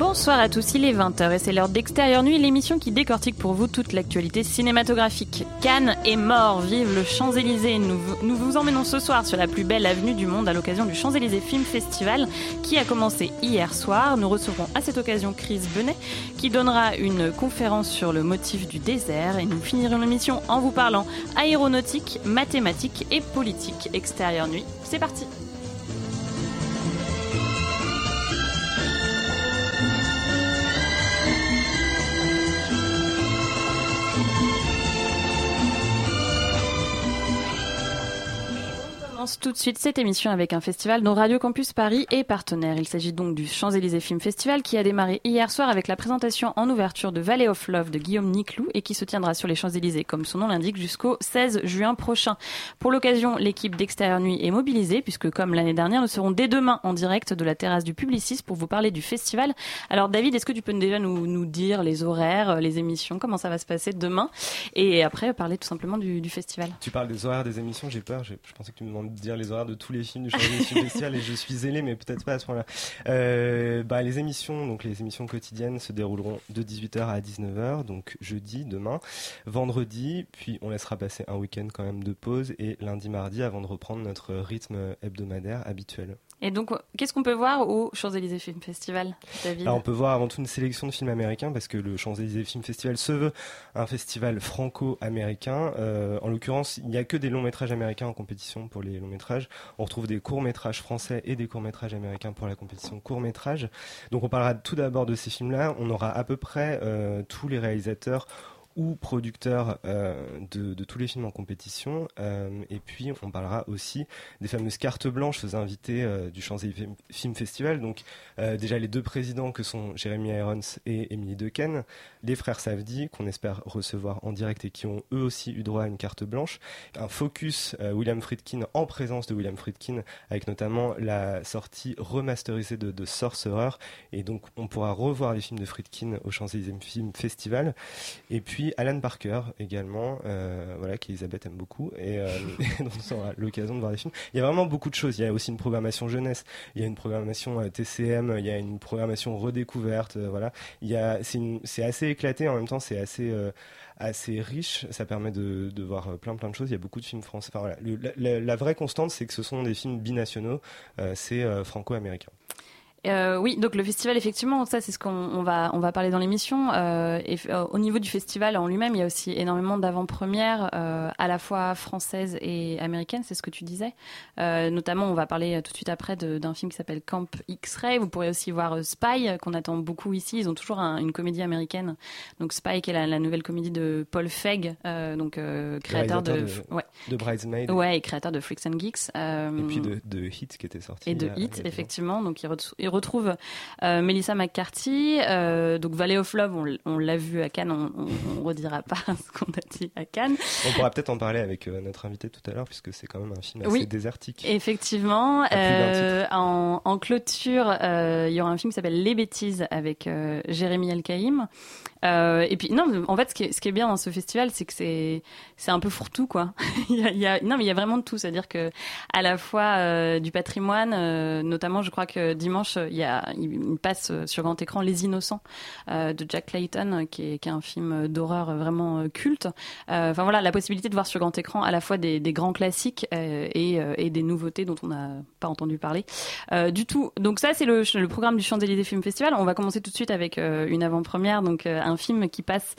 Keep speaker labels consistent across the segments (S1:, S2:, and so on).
S1: Bonsoir à tous, il est 20h et c'est l'heure d'Extérieur Nuit, l'émission qui décortique pour vous toute l'actualité cinématographique. Cannes est mort, vive le Champs-Élysées. Nous, vous- emmenons ce soir sur la plus belle avenue du monde à l'occasion du Champs-Élysées Film Festival qui a commencé hier soir. Nous recevrons à cette occasion Chris Benet qui donnera une conférence sur le motif du désert et nous finirons l'émission en vous parlant aéronautique, mathématiques et politique. Extérieur Nuit, c'est parti. Commence tout de suite cette émission avec un festival dont Radio Campus Paris est partenaire. Il s'agit donc du Champs-Élysées Film Festival qui a démarré hier soir avec la présentation en ouverture de Valley of Love de Guillaume Niclou et qui se tiendra sur les Champs-Élysées, comme son nom l'indique, jusqu'au 16 juin prochain. Pour l'occasion, l'équipe d'Extérieur Nuit est mobilisée puisque, comme l'année dernière, nous serons dès demain en direct de la terrasse du Publicis pour vous parler du festival. Alors David, est-ce que tu peux déjà nous, dire les horaires, les émissions, comment ça va se passer demain et après parler tout simplement du, festival?
S2: Tu parles des horaires des émissions, j'ai peur. Je pensais que tu me demandais dire les horaires de tous les films du Film Festival et je suis zélé, mais peut-être pas à ce point-là. Euh, bah, les émissions, donc les émissions quotidiennes se dérouleront de 18h à 19h, donc jeudi, demain, vendredi, puis on laissera passer un week-end quand même de pause et lundi, mardi avant de reprendre notre rythme hebdomadaire habituel.
S1: Et donc, qu'est-ce qu'on peut voir au Champs-Élysées Film Festival,
S2: Alors on peut voir avant tout une sélection de films américains parce que le Champs-Élysées Film Festival se veut un festival franco-américain. Euh, en l'occurrence, il n'y a que des longs métrages américains en compétition pour les longs métrages. On retrouve des courts métrages français et des courts métrages américains pour la compétition court métrage. Donc on parlera tout d'abord de ces films-là. On aura à peu près euh, tous les réalisateurs ou producteurs euh, de, tous les films en compétition. Euh, et puis, on parlera aussi des fameuses cartes blanches aux invités euh, du Champs-Élysées Film Festival. Donc, déjà les deux présidents que sont Jérémy Irons et Émilie Dequesne, les frères Savdi, qu'on espère recevoir en direct et qui ont eux aussi eu droit à une carte blanche. Un focus William Friedkin en présence de William Friedkin, avec notamment la sortie remasterisée de, de Sorcerer. Et donc, on pourra revoir les films de Friedkin au Champs-Élysées Film Festival. Et puis, Alan Parker également, euh, voilà, qu'Elisabeth aime beaucoup, et, euh, et dont on aura l'occasion de voir des films. Il y a vraiment beaucoup de choses. Il y a aussi une programmation jeunesse, il y a une programmation euh, TCM, il y a une programmation redécouverte, euh, voilà. Il y a, c'est, assez éclaté, en même temps, c'est assez, assez riche. Ça permet de, voir plein plein de choses. Il y a beaucoup de films français. La, vraie constante, c'est que ce sont des films binationaux. c'est franco-américain.
S1: Euh, oui, donc le festival, effectivement, ça c'est ce qu'on on va on va parler dans l'émission. Euh, et f- euh, au niveau du festival en lui-même, il y a aussi énormément d'avant-premières, euh, à la fois françaises et américaines. C'est ce que tu disais. Euh, notamment, on va parler euh, tout de suite après d'un film qui s'appelle Camp X-Ray. Vous pourrez aussi voir euh, Spy, euh, qu'on attend beaucoup ici. Ils ont toujours un- une comédie américaine. Donc Spy, qui est la, la nouvelle comédie de Paul Feig, euh, donc euh, créateur de,
S2: de-
S1: ouais
S2: De Bridesmaid.
S1: ouais et créateur de Freaks and Geeks. Euh,
S2: Et puis de, de Hit qui était sorti.
S1: et de Hit, effectivement. Donc, il retrouve euh, Melissa McCarthy. euh, donc, Valley of Love, on, l'a vu à Cannes. On, on, on redira pas ce qu'on a dit à Cannes.
S2: On pourra peut-être en parler avec euh, notre invité tout à l'heure, puisque c'est quand même un film assez
S1: Oui.
S2: désertique.
S1: Effectivement, euh, en, en clôture, il y aura un film qui s'appelle Les bêtises avec Jérémy Elkaïm. Et puis non, en fait, ce qui est, ce qui est bien dans ce festival, c'est que c'est c'est un peu fourre-tout quoi. il y a, il y a- non, mais il y a vraiment de tout, c'est-à-dire que à la fois du patrimoine, notamment, je crois que dimanche il, passe sur grand écran Les Innocents euh, de Jack Clayton, qui est, qui est un film d'horreur vraiment euh, culte. Euh, Enfin voilà, la possibilité de voir sur grand écran à la fois des, grands classiques euh, et, euh, des nouveautés dont on n'a pas entendu parler euh, du tout. Donc ça, c'est le, programme du Champs-Élysées Film Festival. On va commencer tout de suite avec euh, une avant-première, donc euh, un film qui passe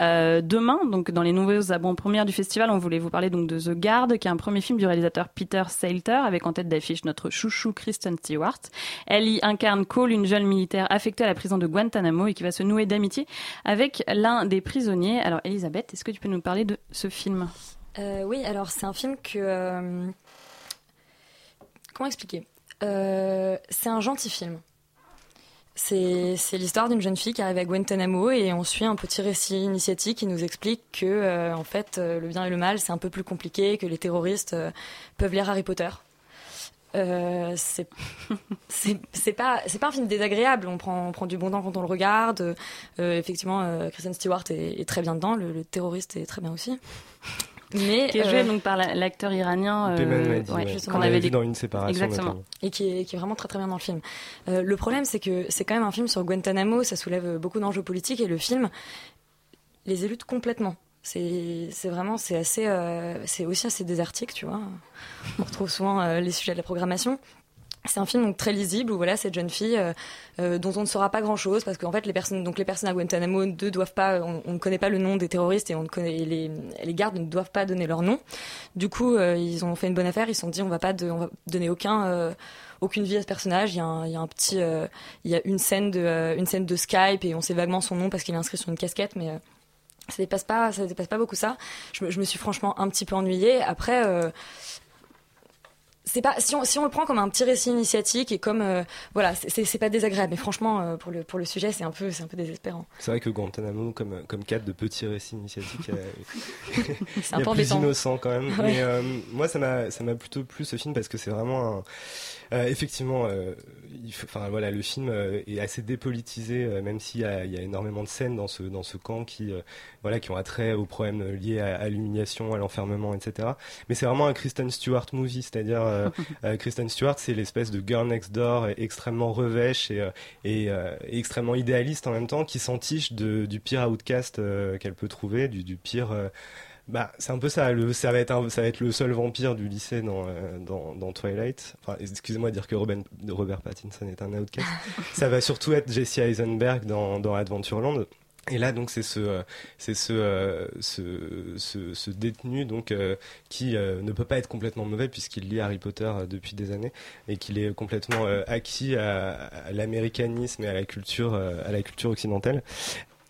S1: euh, demain. Donc dans les nombreuses avant-premières du festival, on voulait vous parler donc de The Guard, qui est un premier film du réalisateur Peter Salter, avec en tête d'affiche notre chouchou Kristen Stewart. Elle y incarne Cole, une jeune militaire affectée à la prison de Guantanamo et qui va se nouer d'amitié avec l'un des prisonniers. Alors Elisabeth, est-ce que tu peux nous parler de ce film?
S3: Euh, oui, alors c'est un film que. euh, Comment expliquer? Euh, C'est un gentil film. C'est l'histoire d'une jeune fille qui arrive à Guantanamo et on suit un petit récit initiatique qui nous explique que, en fait, le bien et le mal, c'est un peu plus compliqué, que les terroristes peuvent lire Harry Potter. Euh, c'est c'est c'est pas c'est pas un film désagréable on prend on prend du bon temps quand on le regarde Euh, effectivement euh, Kristen Stewart est, est très bien dedans le, le terroriste est très bien aussi mais
S1: Qui est joué
S3: euh,
S1: donc par la- l'acteur iranien euh, ouais,
S2: ouais, qu'on avait vu
S1: dit-
S2: dans une séparation
S1: Exactement.
S2: notamment.
S3: et qui est, qui est vraiment très très bien dans le film. Euh, le problème, c'est que c'est quand même un film sur Guantanamo, ça soulève beaucoup d'enjeux politiques et le film les élude complètement. C'est vraiment, c'est assez, euh, c'est aussi assez désertique, tu vois. On retrouve souvent euh, les sujets de la programmation. C'est un film donc très lisible où voilà cette jeune fille euh, dont on ne saura pas grand chose parce qu'en fait les personnes donc les personnes à Guantanamo ne doivent pas on, ne connaît pas le nom des terroristes et les gardes ne doivent pas donner leur nom. Du coup ils ont fait une bonne affaire ils se sont dit on va pas va donner aucun aucune vie à ce personnage. Il y a un, petit, il y a une scène de, une scène de Skype et on sait vaguement son nom parce qu'il est inscrit sur une casquette, mais ça dépasse pas, ça dépasse pas beaucoup ça. Je, me- je me suis franchement un petit peu ennuyée. Après. euh, c'est pas si on, si on le prend comme un petit récit initiatique et comme euh, voilà c'est- pas désagréable mais franchement euh, pour le pour le sujet c'est un peu c'est un peu désespérant
S2: C'est vrai que Guantanamo, comme, comme cadre de petits récits initiatiques,
S3: c'est un peu
S2: plus innocent quand même.
S3: Ouais.
S2: Mais moi, ça m'a, ça m'a plutôt plu ce film parce que c'est vraiment un. effectivement, il faut- enfin voilà, le film euh, est assez dépolitisé, euh, même s'il y y a énormément de scènes dans ce dans ce camp qui, euh, voilà, qui ont attrait aux problèmes liés à, à l'humiliation, à l'enfermement, etc. Mais c'est vraiment un Kristen Stewart movie, c'est-à-dire Kristen Stewart, c'est l'espèce de girl next door extrêmement revêche et, et, et extrêmement idéaliste en même temps, qui s'entiche du pire outcast qu'elle peut trouver, du, du pire. Bah, c'est un peu ça. Le, ça va être un- ça va être le seul vampire du lycée dans euh, dans, dans Twilight. Enfin, excusez-moi de dire que Robin, Robert Pattinson est un outcast. ça va surtout être Jesse Eisenberg dans dans Adventureland. Et là, donc, c'est ce, euh, c'est ce, euh, ce, ce, ce détenu donc euh, qui euh, ne peut pas être complètement mauvais puisqu'il lit Harry Potter depuis des années et qu'il est complètement euh, acquis à, à l'américanisme et à la culture, à la culture occidentale.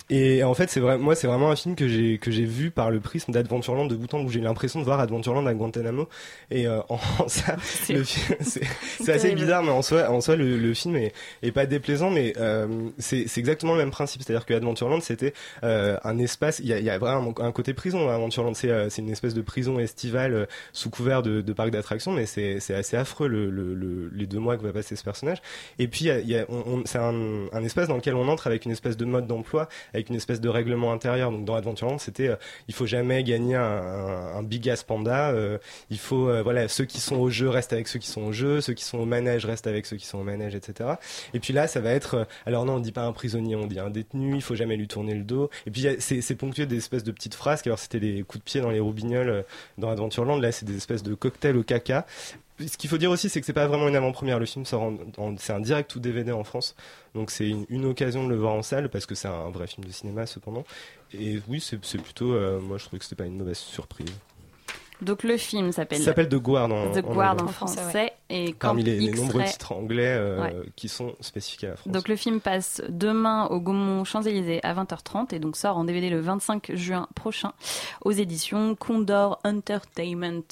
S2: Et en fait, c'est vrai, moi, c'est vraiment un film que j'ai que j'ai vu par le prisme d'Adventureland de bout en bout. J'ai l'impression de voir Adventureland à Guantanamo. Et euh, en ça, le film, c'est c'est assez bizarre, mais en soi, en soi, le, le film est, est pas déplaisant, mais euh, c'est c'est exactement le même principe. C'est-à-dire que Adventureland, c'était euh, un espace. Il y a, il y a vraiment un côté prison. Adventureland, c'est euh, c'est une espèce de prison estivale euh, sous couvert de, de parc d'attractions, mais c'est c'est assez affreux le, le, le- les deux mois que va passer ce personnage. Et puis, il y a, y a- on, on- c'est un, un espace dans lequel on entre avec une espèce de mode d'emploi, avec une espèce de règlement intérieur. Donc, dans Adventureland, c'était euh, il faut jamais gagner un, un, big ass panda. euh, il faut euh, voilà ceux qui sont au jeu restent avec ceux qui sont au jeu, ceux qui sont au manège restent avec ceux qui sont au manège, etc. Et puis là, ça va être euh, alors non, on dit pas un prisonnier, on dit un détenu. Il faut jamais lui tourner le dos. Et puis c'est ponctué des espèces de petites phrases. Alors c'était des coups de pied dans les roubignoles dans Adventureland. Là, c'est des espèces de cocktails au caca. Ce qu'il faut dire aussi, c'est que c'est pas vraiment une avant-première. Le film sort en, en- c'est un direct ou DVD en France, donc c'est une, une occasion de le voir en salle parce que c'est un vrai film de cinéma cependant. Et oui, c'est plutôt, euh, moi je trouve que c'était pas une mauvaise surprise.
S1: Donc le film s'appelle
S2: s'appelle The Guard en,
S1: The
S2: en
S1: Guard en
S3: En français,
S1: français et
S2: Parmi les, les nombreux titres anglais euh,
S1: Ouais.
S2: qui sont spécifiques à la France.
S1: Donc le film passe demain au Gaumont Champs-Élysées à 20h30 et donc sort en DVD le 25 juin prochain aux éditions Condor Entertainment.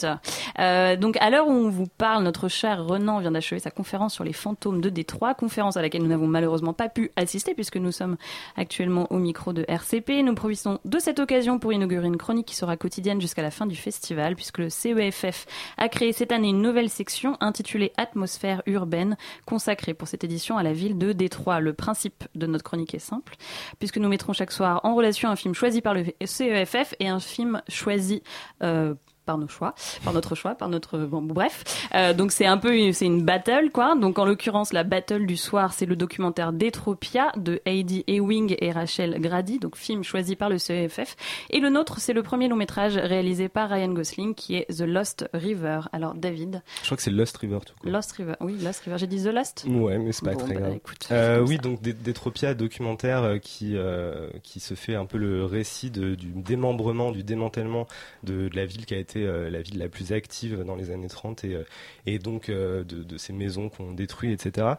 S1: Euh, donc à l'heure où on vous parle, notre cher Renan vient d'achever sa conférence sur les fantômes de Détroit, conférence à laquelle nous n'avons malheureusement pas pu assister puisque nous sommes actuellement au micro de RCP. Nous profitons de cette occasion pour inaugurer une chronique qui sera quotidienne jusqu'à la fin du festival puisque le CEFF a créé cette année une nouvelle section intitulée Atmosphère urbaine consacrée pour cette édition à la ville de Détroit. Le principe de notre chronique est simple, puisque nous mettrons chaque soir en relation un film choisi par le CEFF et un film choisi euh, par nos choix, par notre choix, par notre bon bref. Euh, donc c'est un peu c'est une battle quoi. Donc en l'occurrence la battle du soir c'est le documentaire Détropia de Heidi Ewing et Rachel Grady, donc film choisi par le CEFF. Et le nôtre c'est le premier long métrage réalisé par Ryan Gosling qui est The Lost River. Alors David.
S2: Je crois que c'est Lost River tout court.
S1: Lost River, oui Lost River. J'ai dit The Lost?
S2: Ouais mais c'est pas
S1: Bon,
S2: très
S1: bah,
S2: grave.
S1: écoute,
S2: Euh, oui
S1: ça.
S2: donc Dé- Détropia documentaire euh, qui euh, qui se fait un peu le récit de- du démembrement, du démantèlement de, de la ville qui a été euh, la ville la plus active dans les années 30 et, euh, et donc euh, de ces maisons qu'on détruit, etc.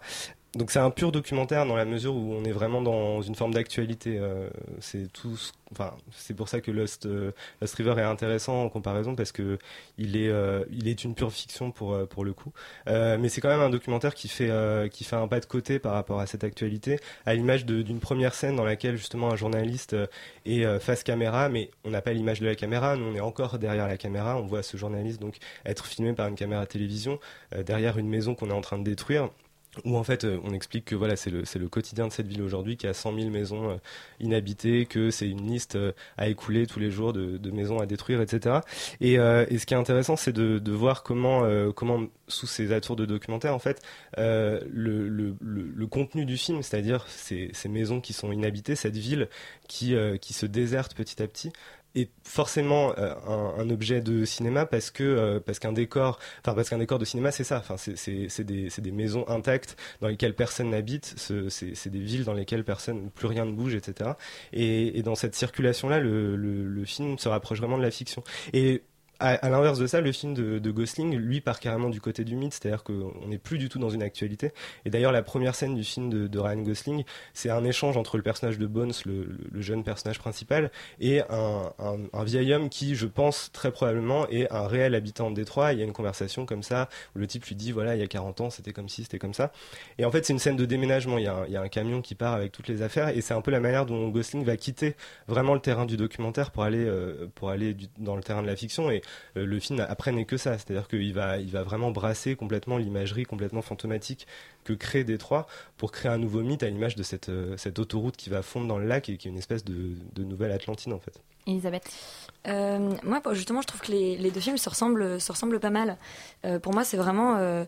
S2: Donc c'est un pur documentaire dans la mesure où on est vraiment dans une forme d'actualité. euh, c'est tout, enfin c'est pour ça que Lost, euh, Lost River est intéressant en comparaison parce que il est, euh, il est une pure fiction pour euh, pour le coup. Euh, mais c'est quand même un documentaire qui fait qui fait un pas de côté par rapport à cette actualité, à l'image d'une première scène dans laquelle justement un journaliste est face caméra, mais on n'a pas l'image de la caméra, nous on est encore derrière la caméra, on voit ce journaliste donc être filmé par une caméra télévision derrière une maison qu'on est en train de détruire où en fait euh, on explique que voilà c'est le le quotidien de cette ville aujourd'hui qui a 100 000 maisons euh, inhabitées que c'est une liste euh, à écouler tous les jours de, de maisons à détruire etc et, euh, et ce qui est intéressant c'est de, de voir comment euh, comment sous ces atours de documentaire en fait euh, le, le, le, contenu du film c'est-à-dire ces, ces maisons qui sont inhabitées cette ville qui qui se déserte petit à petit est forcément euh, un, un objet de cinéma parce que euh, parce qu'un décor enfin parce qu'un décor de cinéma c'est ça. Enfin c'est c'est c'est des c'est des maisons intactes dans lesquelles personne n'habite. Ce- c'est c'est des villes dans lesquelles personne plus rien ne bouge etc et, et dans cette circulation là le, le le film se rapproche vraiment de la fiction. Et à, à l'inverse de ça, le film de, de Gosling, lui, part carrément du côté du mythe, c'est-à-dire qu'on n'est plus du tout dans une actualité. Et d'ailleurs, la première scène du film de, de Ryan Gosling, c'est un échange entre le personnage de Bones, le, le- jeune personnage principal, et un, un, vieil homme qui, je pense, très probablement est un réel habitant de Détroit. Il y a une conversation comme ça, où le type lui dit, voilà, il y a 40 ans, c'était comme ci, c'était comme ça. Et en fait, c'est une scène de déménagement. Il y, a un, il y a un camion qui part avec toutes les affaires, et c'est un peu la manière dont Gosling va quitter vraiment le terrain du documentaire pour aller, euh, pour aller dans le terrain de la fiction. Le film après n'est que ça, c'est-à-dire qu'il va, il va vraiment brasser complètement l'imagerie complètement fantomatique que crée Détroit pour créer un nouveau mythe à l'image de cette, euh, cette autoroute qui va fondre dans le lac et qui est une espèce de, de nouvelle Atlantide en fait.
S1: Elisabeth.
S3: Euh, moi, justement, je trouve que les, les deux films se ressemblent, se ressemblent pas mal. Euh, pour moi, c'est vraiment euh,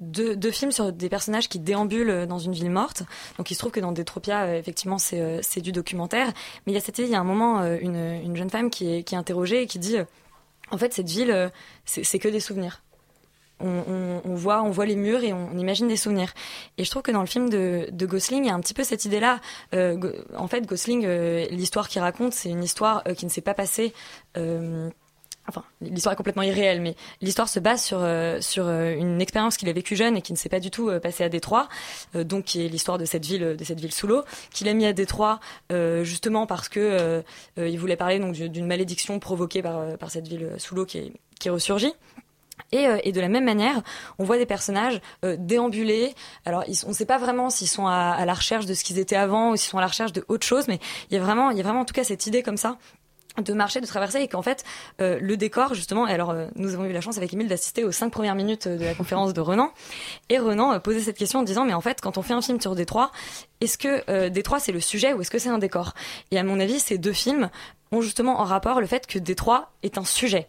S3: deux, deux films sur des personnages qui déambulent dans une ville morte. Donc, il se trouve que dans Détropia, euh, effectivement, c'est euh, c'est du documentaire. Mais il y a cette il y a un moment, euh, une, une jeune femme qui est, qui est interrogée et qui dit, euh, en fait, cette ville, euh, c'est que des souvenirs. On, voit, on voit les murs et on, imagine des souvenirs. Et je trouve que dans le film de, Gosling, il y a un petit peu cette idée-là. Euh, en fait, Gosling, euh, l'histoire qu'il raconte, c'est une histoire qui ne s'est pas passée. Enfin, l'histoire est complètement irréelle, mais l'histoire se base sur euh, sur euh, une expérience qu'il a vécue jeune et qui ne s'est pas du tout euh, passée à Détroit, euh, donc qui est l'histoire de cette ville de cette ville sous l'eau, qu'il a mis à Détroit euh, justement parce que euh, il voulait parler donc d'une malédiction provoquée par par cette ville sous l'eau qui qui est ressurgie. Et, et de la même manière, on voit des personnages euh, déambuler. Alors, ils, on ne sait pas vraiment s'ils sont à, à la recherche de ce qu'ils étaient avant ou s'ils sont à la recherche de autre chose, mais il y a vraiment, il y a vraiment en tout cas cette idée comme ça de marcher, de traverser, et qu'en fait, euh, le décor, justement, et alors euh, nous avons eu la chance avec Emile d'assister aux cinq premières minutes de la conférence de Renan, et Renan euh, posait cette question en disant, mais en fait, quand on fait un film sur Détroit, est-ce que euh, Détroit c'est le sujet ou est-ce que c'est un décor? Et à mon avis, ces deux films ont justement en rapport le fait que Détroit est un sujet.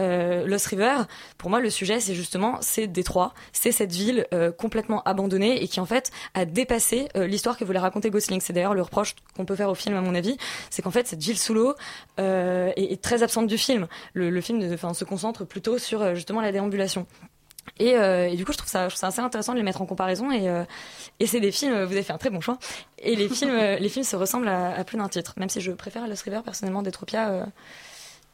S3: Euh, Lost River, pour moi, le sujet, c'est justement, c'est Détroit, c'est cette ville euh, complètement abandonnée et qui en fait a dépassé euh, l'histoire que voulait raconter Gosling. C'est d'ailleurs le reproche qu'on peut faire au film, à mon avis, c'est qu'en fait cette ville sous l'eau est, est très absente du film. Le, le film, enfin, se concentre plutôt sur justement la déambulation. Et, euh, et du coup, je trouve ça, je trouve ça assez intéressant de les mettre en comparaison. Et, euh, et c'est des films, vous avez fait un très bon choix. Et les films, les films se ressemblent à, à plus d'un titre, même si je préfère Lost River personnellement. Détropia euh,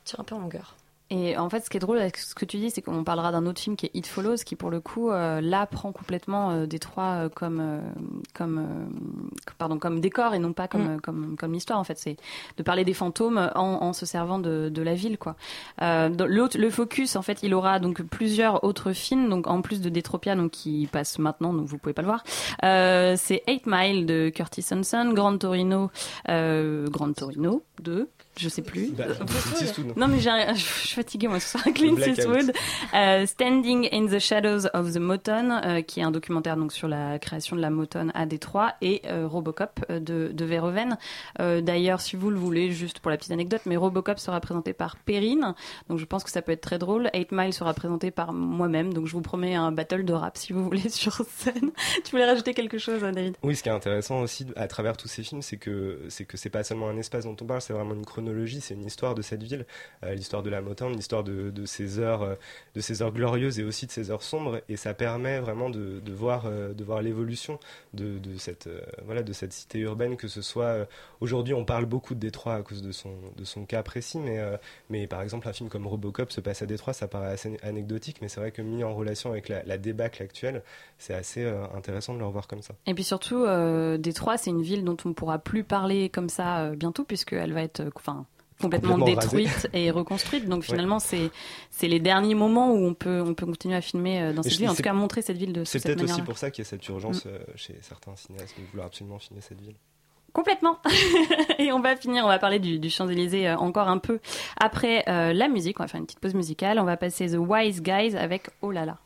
S3: tire un peu en longueur.
S1: Et en fait, ce qui est drôle avec ce que tu dis, c'est qu'on parlera d'un autre film qui est It Follows, qui pour le coup, euh, là, prend complètement euh, Détroit euh, comme, euh, comme, pardon, comme décor et non pas comme,
S3: Mm.
S1: comme, comme l'histoire. En fait, c'est de parler des fantômes en, en se servant de, de la ville, quoi. Euh, l'autre, le focus, en fait, il aura donc plusieurs autres films, donc en plus de Détropia, donc qui passe maintenant, donc vous pouvez pas le voir. Euh, c'est Eight Mile de Curtis Hanson, Grand Torino, euh, Grand Torino 2 je sais plus.
S2: Bah,
S1: non mais je suis fatiguée moi ce soir. Clint. Eastwood, euh, Standing in the Shadows of the Motown, euh, qui est un documentaire donc sur la création de la Motown à Détroit, et euh, Robocop de, de Verhoeven. D'ailleurs, si vous le voulez, juste pour la petite anecdote, mais Robocop sera présenté par Perrine, donc je pense que ça peut être très drôle. Eight Mile sera présenté par moi-même, donc je vous promets un battle de rap si vous voulez sur scène. tu voulais rajouter quelque chose, hein, David?
S2: Oui, ce qui est intéressant aussi à travers tous ces films, c'est que c'est que c'est pas seulement un espace dont on parle, c'est vraiment une c'est une histoire de cette ville, euh, l'histoire de la Motown, l'histoire de, de ces heures, euh, de ces heures glorieuses et aussi de ces heures sombres, et ça permet vraiment de, de voir, euh, de voir l'évolution de, de cette, voilà, de cette cité urbaine, que ce soit aujourd'hui, on parle beaucoup de Détroit à cause de son, de son cas précis, mais, mais par exemple un film comme Robocop se passe à Détroit, ça paraît assez anecdotique, mais c'est vrai que mis en relation avec la, débâcle actuelle, c'est assez intéressant de le revoir comme ça.
S1: Et puis surtout, Détroit, c'est une ville dont on ne pourra plus parler comme ça bientôt, puisqu'elle va être complètement,
S2: Complètement
S1: détruite
S2: rasée.
S1: et reconstruite. Donc finalement, c'est c'est les derniers moments où on peut, on peut continuer à filmer euh, dans cette ville, en
S2: c'est-
S1: tout cas montrer cette ville de sous
S2: C'est
S1: cette
S2: peut-être aussi
S1: manière
S2: pour ça qu'il y a cette urgence
S1: Mm.
S2: euh, chez certains cinéastes de vouloir absolument filmer cette ville.
S1: Complètement. et on va finir, on va parler du, du Champs-Élysées euh, encore un peu après euh, la musique. On va faire une petite pause musicale. On va passer The Wise Guys avec Oh là là.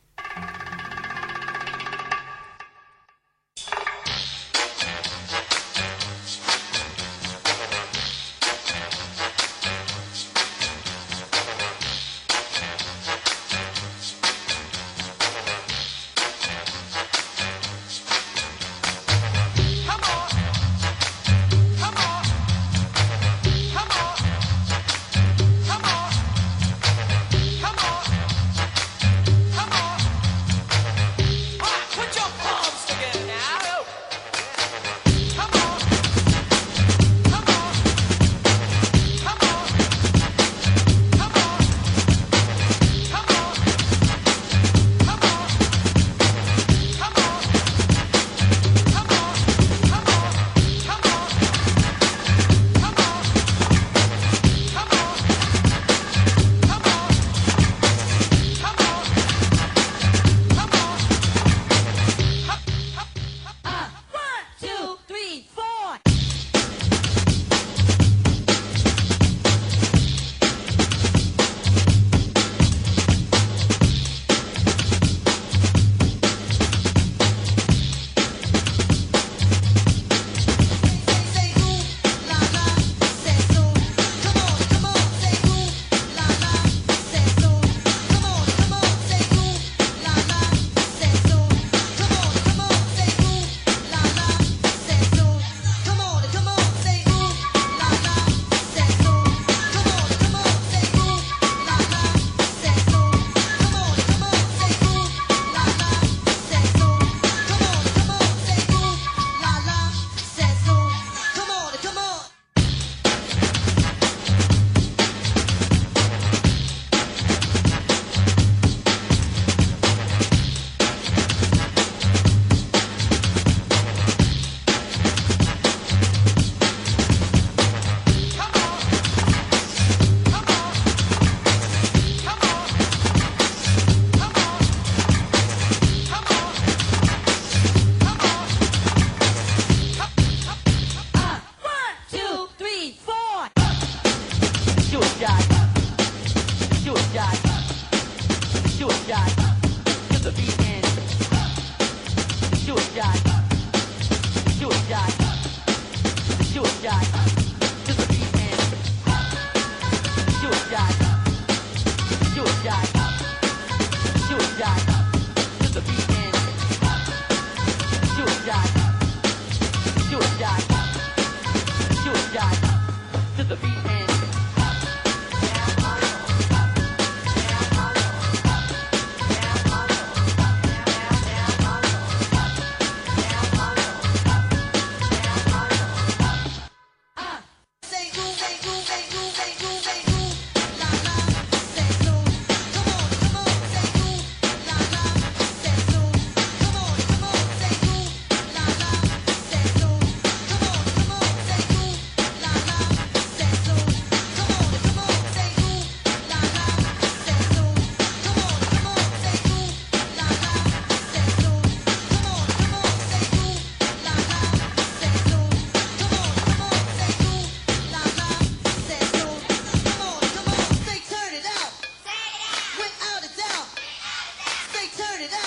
S4: Turn it up.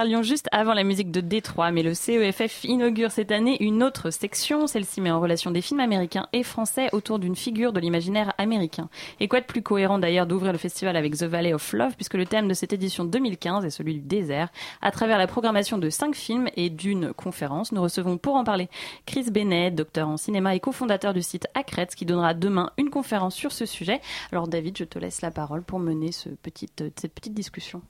S1: Parlions juste avant la musique de Détroit, mais le CEFF inaugure cette année une autre section. Celle-ci met en relation des films américains et français autour d'une figure de l'imaginaire américain. Et quoi de plus cohérent d'ailleurs d'ouvrir le festival avec The Valley of Love, puisque le thème de cette édition 2015 est celui du désert. À travers la programmation de cinq films et d'une conférence, nous recevons pour en parler Chris Bennett, docteur en cinéma et cofondateur du site Accrets, qui donnera demain une conférence sur ce sujet. Alors David, je te laisse la parole pour mener petite, cette petite discussion.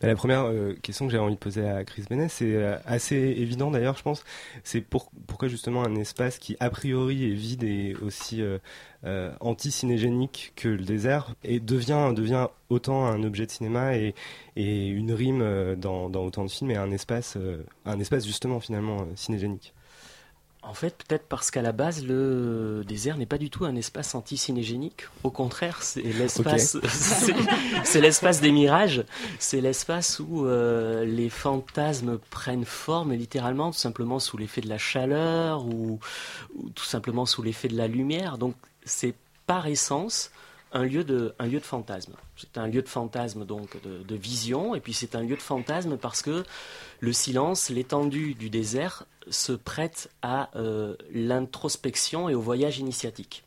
S2: Bah, la première euh, question que j'avais envie de poser à Chris Bennett, c'est euh, assez évident d'ailleurs, je pense. C'est pour, pourquoi justement un espace qui a priori est vide et aussi euh, euh, anti-cinégénique que le désert et devient, devient autant un objet de cinéma et, une rime euh, dans, dans autant de films et un espace, un espace justement finalement cinégénique.
S5: En fait, peut-être parce qu'à la base, le désert n'est pas du tout un espace anti-cinégénique. Au contraire, c'est l'espace, l'espace des mirages. C'est l'espace où euh, les fantasmes prennent forme, littéralement, tout simplement sous l'effet de la chaleur ou, ou tout simplement sous l'effet de la lumière. Donc, c'est par essence un lieu de, fantasme. C'est un lieu de fantasme, donc de, de vision, et puis c'est un lieu de fantasme parce que le silence, l'étendue du désert se prête à euh, l'introspection et au voyage initiatique.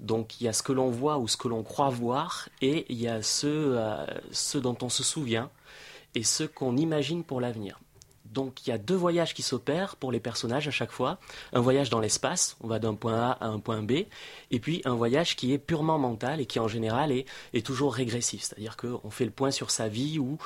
S5: Donc il y a ce que l'on voit ou ce que l'on croit voir, et il y a ce, euh, ce dont on se souvient et ce qu'on imagine pour l'avenir. Donc il y a deux voyages qui s'opèrent pour les personnages à chaque fois. Un voyage dans l'espace, on va d'un point A à un point B, et puis un voyage qui est purement mental et qui en général est, toujours régressif. C'est-à-dire qu'on fait le point sur sa vie ou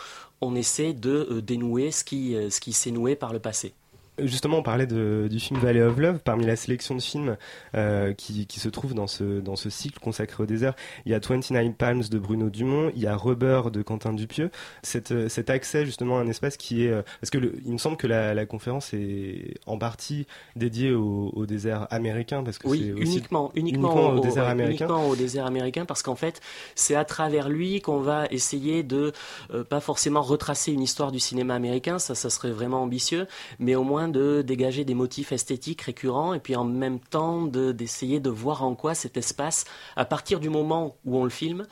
S5: on essaie de euh, dénouer euh, ce qui s'est noué par le passé.
S2: Justement, on parlait de- du film Valley of Love. Parmi la sélection de films euh, qui, qui se trouvent dans ce, dans ce cycle consacré au désert, il y a 29 Palms de Bruno Dumont, il y a Rubber de Quentin Dupieux. Cet, euh, cet accès justement à un espace qui est... euh, parce que le- il me semble que la, la conférence est en partie dédiée au, au désert américain. Parce que
S5: Oui,
S2: c'est aussi
S5: uniquement, uniquement,
S2: au, désert
S5: ouais,
S2: américain.
S5: uniquement au désert américain, parce qu'en fait, c'est à travers lui qu'on va essayer de, euh, pas forcément retracer une histoire du cinéma américain, ça, ça serait vraiment ambitieux, mais au moins de dégager des motifs esthétiques récurrents, et puis en même temps de- d'essayer de voir en quoi cet espace, à partir du moment où on le filme,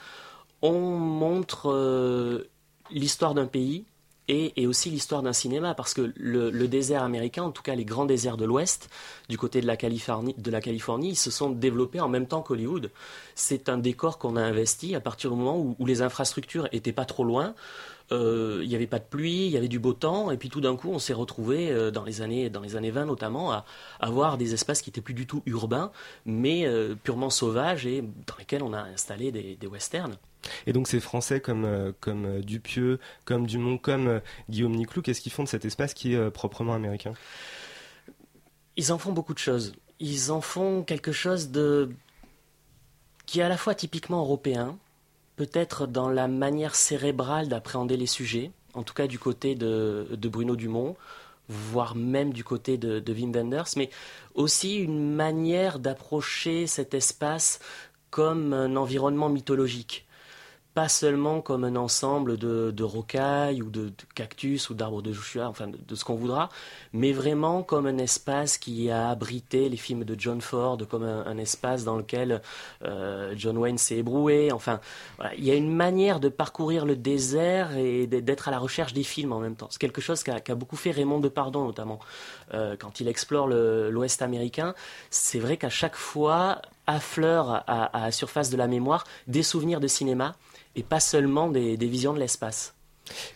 S5: on montre euh, l'histoire d'un pays, et, aussi l'histoire d'un cinéma, parce que le, désert américain, en tout cas les grands déserts de l'Ouest, du côté de la Californie, se sont développés en même temps qu'Hollywood. C'est un décor qu'on a investi à partir du moment où, les infrastructures étaient pas trop loin. Euh, Il n'y avait pas de pluie, il y avait du beau temps, et puis tout d'un coup, on s'est retrouvé euh, dans les années dans les années 20 notamment à avoir des espaces qui étaient plus du tout urbains, mais euh, purement sauvages et dans lesquels on a installé des westerns.
S2: Et donc ces Français comme, euh, comme euh, Dupieux, comme Dumont, comme euh, Guillaume Niclou, qu'est-ce qu'ils font de cet espace qui est proprement américain?
S5: Ils en font beaucoup de choses. Ils en font quelque chose de qui est à la fois typiquement européen, peut-être dans la manière cérébrale d'appréhender les sujets, en tout cas du côté de, de Bruno Dumont, voire même du côté de, de Wim Wenders, mais aussi une manière d'approcher cet espace comme un environnement mythologique pas seulement comme un ensemble de, de rocailles ou de, cactus ou d'arbres de Joshua, enfin de, ce qu'on voudra, mais vraiment comme un espace qui a abrité les films de John Ford, comme un, espace dans lequel euh, John Wayne s'est ébroué. Enfin, il y a une manière de parcourir le désert et d'être à la recherche des films en même temps. C'est quelque chose qu'a qu'a beaucoup fait Raymond Depardon notamment euh, quand il explore l'Ouest américain. C'est vrai qu'à chaque fois affleure à, à la surface de la mémoire des souvenirs de cinéma et pas seulement des, visions de l'espace.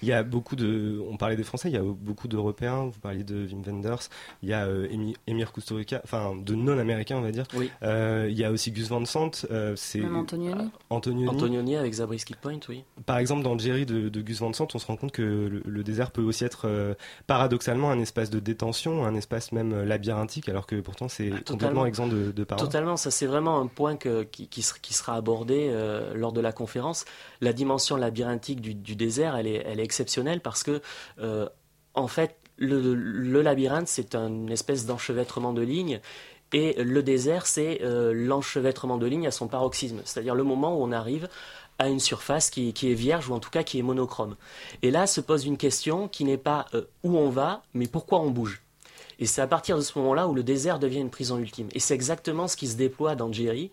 S2: Il y a beaucoup de. On parlait des Français, il y a beaucoup d'Européens. Vous parliez de Wim Wenders. Il y a euh, Emi- Emir Kusturica, enfin de non-américains, on va dire.
S5: Oui.
S2: Euh, il y a aussi Gus Van Sant. euh, c'est
S1: Même Antonioni.
S2: Antonioni.
S5: Antonioni avec Zabriskie Point, oui.
S2: Par exemple, dans Jerry de, de Gus Van Sant, on se rend compte que le, le désert peut aussi être euh, paradoxalement un espace de détention, un espace même euh, labyrinthique, alors que pourtant c'est complètement exempt de, de parois.
S5: Totalement, ça c'est vraiment un point que- qui, qui ser- qui sera abordé euh, lors de la conférence. La dimension labyrinthique du, du désert, elle est, elle est exceptionnelle parce que, euh, en fait, le, labyrinthe, c'est une espèce d'enchevêtrement de lignes. Et le désert, c'est euh, l'enchevêtrement de lignes à son paroxysme, c'est-à-dire le moment où on arrive à une surface qui, qui est vierge ou en tout cas qui est monochrome. Et là se pose une question qui n'est pas euh, où on va, mais pourquoi on bouge. Et c'est à partir de ce moment-là où le désert devient une prison ultime. Et c'est exactement ce qui se déploie dans Jerry.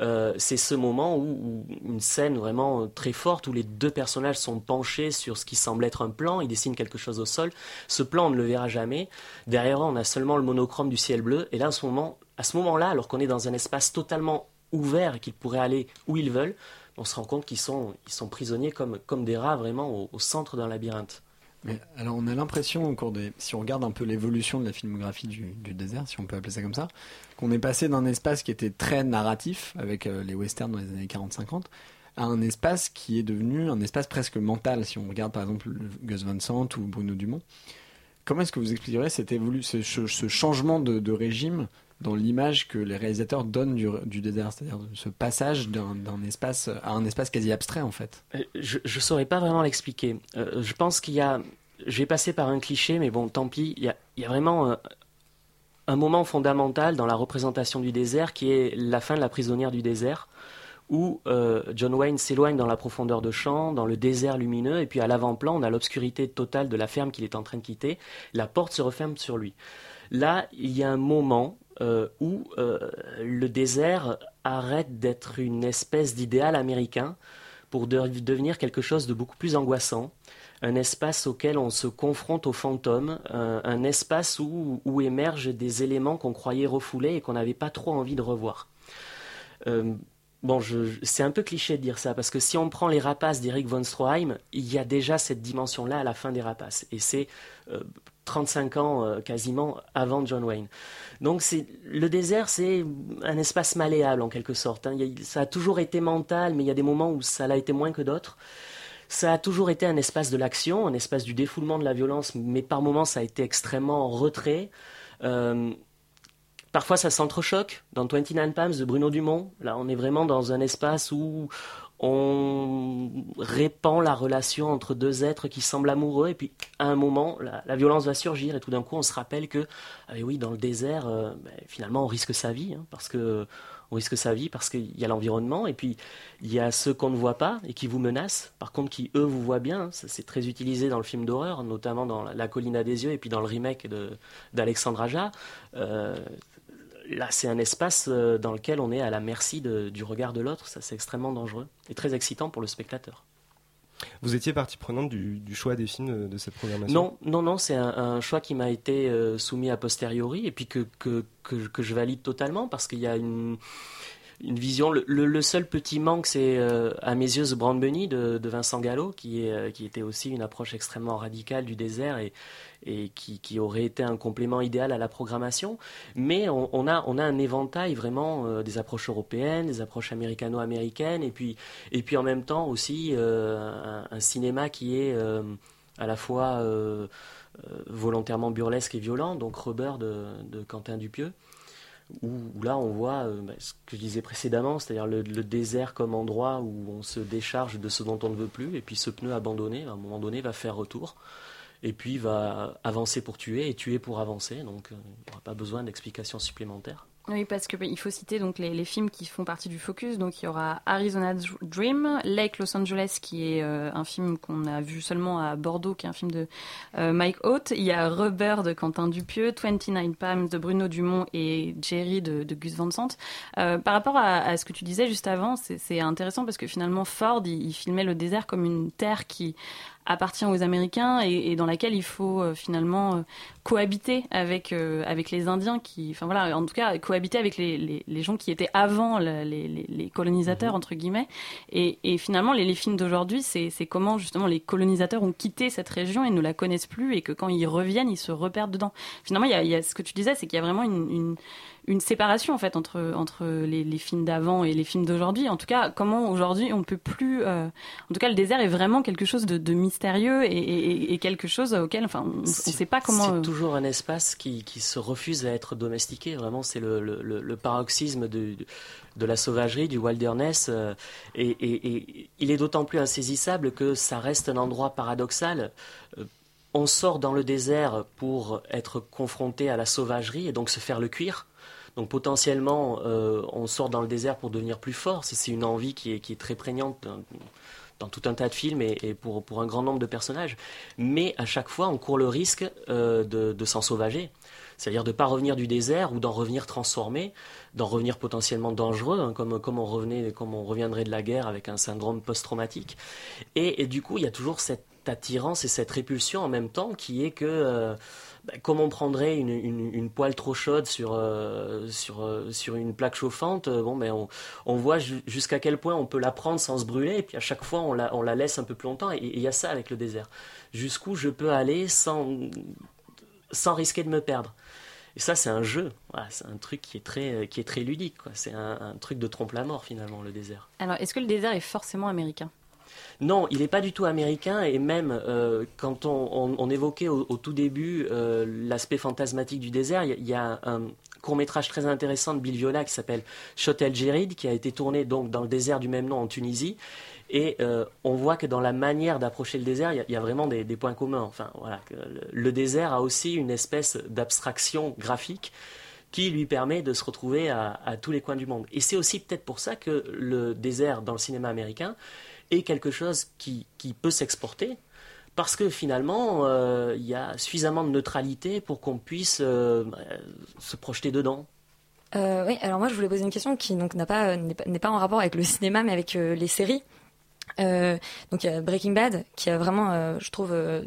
S5: Euh, c'est ce moment où, une scène vraiment très forte où les deux personnages sont penchés sur ce qui semble être un plan, ils dessinent quelque chose au sol. Ce plan, on ne le verra jamais. Derrière, on a seulement le monochrome du ciel bleu. Et là, à ce moment, à ce moment-là, alors qu'on est dans un espace totalement ouvert et qu'ils pourraient aller où ils veulent, on se rend compte qu'ils sont, prisonniers comme, des rats vraiment au, centre d'un labyrinthe.
S6: Mais alors on a l'impression au cours si on regarde un peu l'évolution de la filmographie du désert, si on peut appeler ça comme ça, qu'on est passé d'un espace qui était très narratif avec euh, les westerns dans les années 40-50 à un espace qui est devenu un espace presque mental. Si on regarde par exemple le Gus Van Sant ou Bruno Dumont, comment est-ce que vous expliquerez cette évolu ce, changement de, régime dans l'image que les réalisateurs donnent du, désert, c'est-à-dire ce passage d'un espace à un espace quasi abstrait en fait?
S5: Euh, Je ne saurais pas vraiment l'expliquer. Euh, je pense qu'il y a. Je vais passer par un cliché, mais bon, tant pis. Il y a, il y a vraiment un moment fondamental dans la représentation du désert qui est la fin de la prisonnière du désert, où euh, John Wayne s'éloigne dans la profondeur de champ, dans le désert lumineux, et puis à l'avant-plan, on a l'obscurité totale de la ferme qu'il est en train de quitter. La porte se referme sur lui. Là, il y a un moment euh, où euh, le désert arrête d'être une espèce d'idéal américain pour de- devenir quelque chose de beaucoup plus angoissant, un espace auquel on se confronte aux fantômes, un, espace où, où émergent des éléments qu'on croyait refoulés et qu'on n'avait pas trop envie de revoir. Euh, Bon, c'est un peu cliché de dire ça, parce que si on prend les rapaces d'Eric von Stroheim, il y a déjà cette dimension-là à la fin des rapaces. Et c'est euh, 35 ans euh, quasiment avant John Wayne. Donc le désert, c'est un espace malléable en quelque sorte. hein. Ça a toujours été mental, mais il y a des moments où ça l'a été moins que d'autres. Ça a toujours été un espace de l'action, un espace du défoulement de la violence, mais par moments ça a été extrêmement en retrait. Euh, Parfois, ça s'entrechoque. Dans 29 Palms de Bruno Dumont, là, on est vraiment dans un espace où on répand la relation entre deux êtres qui semblent amoureux, et puis à un moment, la, violence va surgir, et tout d'un coup, on se rappelle que, ah oui, dans le désert, euh, ben, finalement, on risque sa vie, hein, parce que on risque sa vie parce qu'il y a l'environnement, et puis il y a ceux qu'on ne voit pas et qui vous menacent, par contre, qui eux vous voient bien. Ça, c'est très utilisé dans le film d'horreur, notamment dans La colline à des yeux, et puis dans le remake d'Alexandre Aja. Euh, là, c'est un espace euh, dans lequel on est à la merci du regard de l'autre. Ça, c'est extrêmement dangereux et très excitant pour le spectateur.
S2: Vous étiez partie prenante du, choix des films de, de cette programmation?
S5: Non, non, non, c'est un, choix qui m'a été euh, soumis a posteriori et puis que, que, que je valide totalement parce qu'il y a une, une vision. Le, seul petit manque, c'est euh, à mes yeux The Brown Bunny de, Vincent Gallo, euh, qui était aussi une approche extrêmement radicale du désert et, qui, aurait été un complément idéal à la programmation. Mais on, a, un éventail vraiment euh, des approches européennes, des approches américano-américaines, et puis, en même temps aussi un, cinéma qui est à la fois volontairement burlesque et violent, donc Rubber de, de Quentin Dupieux où, là on voit euh, bah, ce que je disais précédemment, c'est-à-dire le, le désert comme endroit où on se décharge de ce dont on ne veut plus, et puis ce pneu abandonné, à un moment donné, va faire retour, et puis va avancer pour tuer et tuer pour avancer, donc euh, il n'y aura pas besoin d'explications supplémentaires.
S1: Oui, parce que bah, il faut citer donc les, les films qui font partie du focus. Donc il y aura Arizona Dr- Dream, Lake Los Angeles, qui est euh, un film qu'on a vu seulement à Bordeaux, qui est un film de euh, Mike Haute. Il y a Rubber de Quentin Dupieux, 29 Palms de Bruno Dumont et Jerry de, de Gus Van Sant. Euh, par rapport à, à ce que tu disais juste avant, c'est c'est intéressant parce que finalement Ford, il, il filmait le désert comme une terre qui appartient aux Américains et, et dans laquelle il faut euh, finalement euh, cohabiter avec euh, avec les Indiens qui, enfin voilà, en tout cas cohabiter avec les, les, les gens qui étaient avant la- les, les, les colonisateurs entre guillemets. Et, et finalement, les, les films d'aujourd'hui, c'est c'est comment justement les colonisateurs ont quitté cette région et ne la connaissent plus et que quand ils reviennent, ils se repèrent dedans. Finalement, il y a, il y a ce que tu disais, c'est qu'il y a vraiment une, une une séparation en fait entre entre les, les films d'avant et les films d'aujourd'hui. En tout cas, comment aujourd'hui on peut plus. euh, en tout cas, le désert est vraiment quelque chose de, de mystérieux et, et- et quelque chose auquel, enfin, on ne sait pas comment.
S5: C'est
S1: euh,
S5: toujours un espace qui, qui se refuse à être domestiqué. Vraiment, c'est le, le, le- le paroxysme de, de la sauvagerie, du wilderness. euh, et, et- et il est d'autant plus insaisissable que ça reste un endroit paradoxal. Euh, On sort dans le désert pour être confronté à la sauvagerie et donc se faire le cuir. Donc potentiellement, euh, on sort dans le désert pour devenir plus fort. C'est une envie qui est, qui est très prégnante dans, tout un tas de films et, pour, pour un grand nombre de personnages. Mais à chaque fois, on court le risque euh, de, de s'en sauvager. C'est-à-dire de ne pas revenir du désert ou d'en revenir transformé, d'en revenir potentiellement dangereux, hein, comme, comme, on revenait, comme on reviendrait de la guerre avec un syndrome post-traumatique. Et, et du coup, il y a toujours cette attirance et cette répulsion en même temps qui est que euh, bah, comme on prendrait une, une, poêle trop chaude sur, euh, sur, euh, sur une plaque chauffante, euh, bon, ben on, on voit ju- jusqu'à quel point on peut la prendre sans se brûler, et puis à chaque fois on la, on la laisse un peu plus longtemps, et il y a ça avec le désert. Jusqu'où je peux aller sans, sans risquer de me perdre. Et ça, c'est un jeu. C'est un truc qui est très, qui est très ludique. C'est un, un truc de trompe-la-mort, finalement, le désert.
S1: Alors, est-ce que le désert est forcément américain?
S5: Non, il n'est pas du tout américain et même euh, quand on, évoquait au, tout début euh, l'aspect fantasmatique du désert, il y a- un court métrage très intéressant de Bill Viola qui s'appelle Shot El Jerid qui a été tourné donc dans le désert du même nom en Tunisie. Et euh, on voit que dans la manière d'approcher le désert, il y a- vraiment des, points communs. Enfin, voilà, le désert a aussi une espèce d'abstraction graphique qui lui permet de se retrouver à, à tous les coins du monde. Et c'est aussi peut-être pour ça que le désert dans le cinéma américain est quelque chose qui, peut s'exporter, parce que finalement, euh, il y a suffisamment de neutralité pour qu'on puisse euh, se projeter dedans.
S3: Euh, oui, alors moi je voulais poser une question qui n'est pas, en rapport avec le cinéma mais avec les séries. Euh, donc il y a Breaking Bad qui a vraiment, euh, je trouve, euh,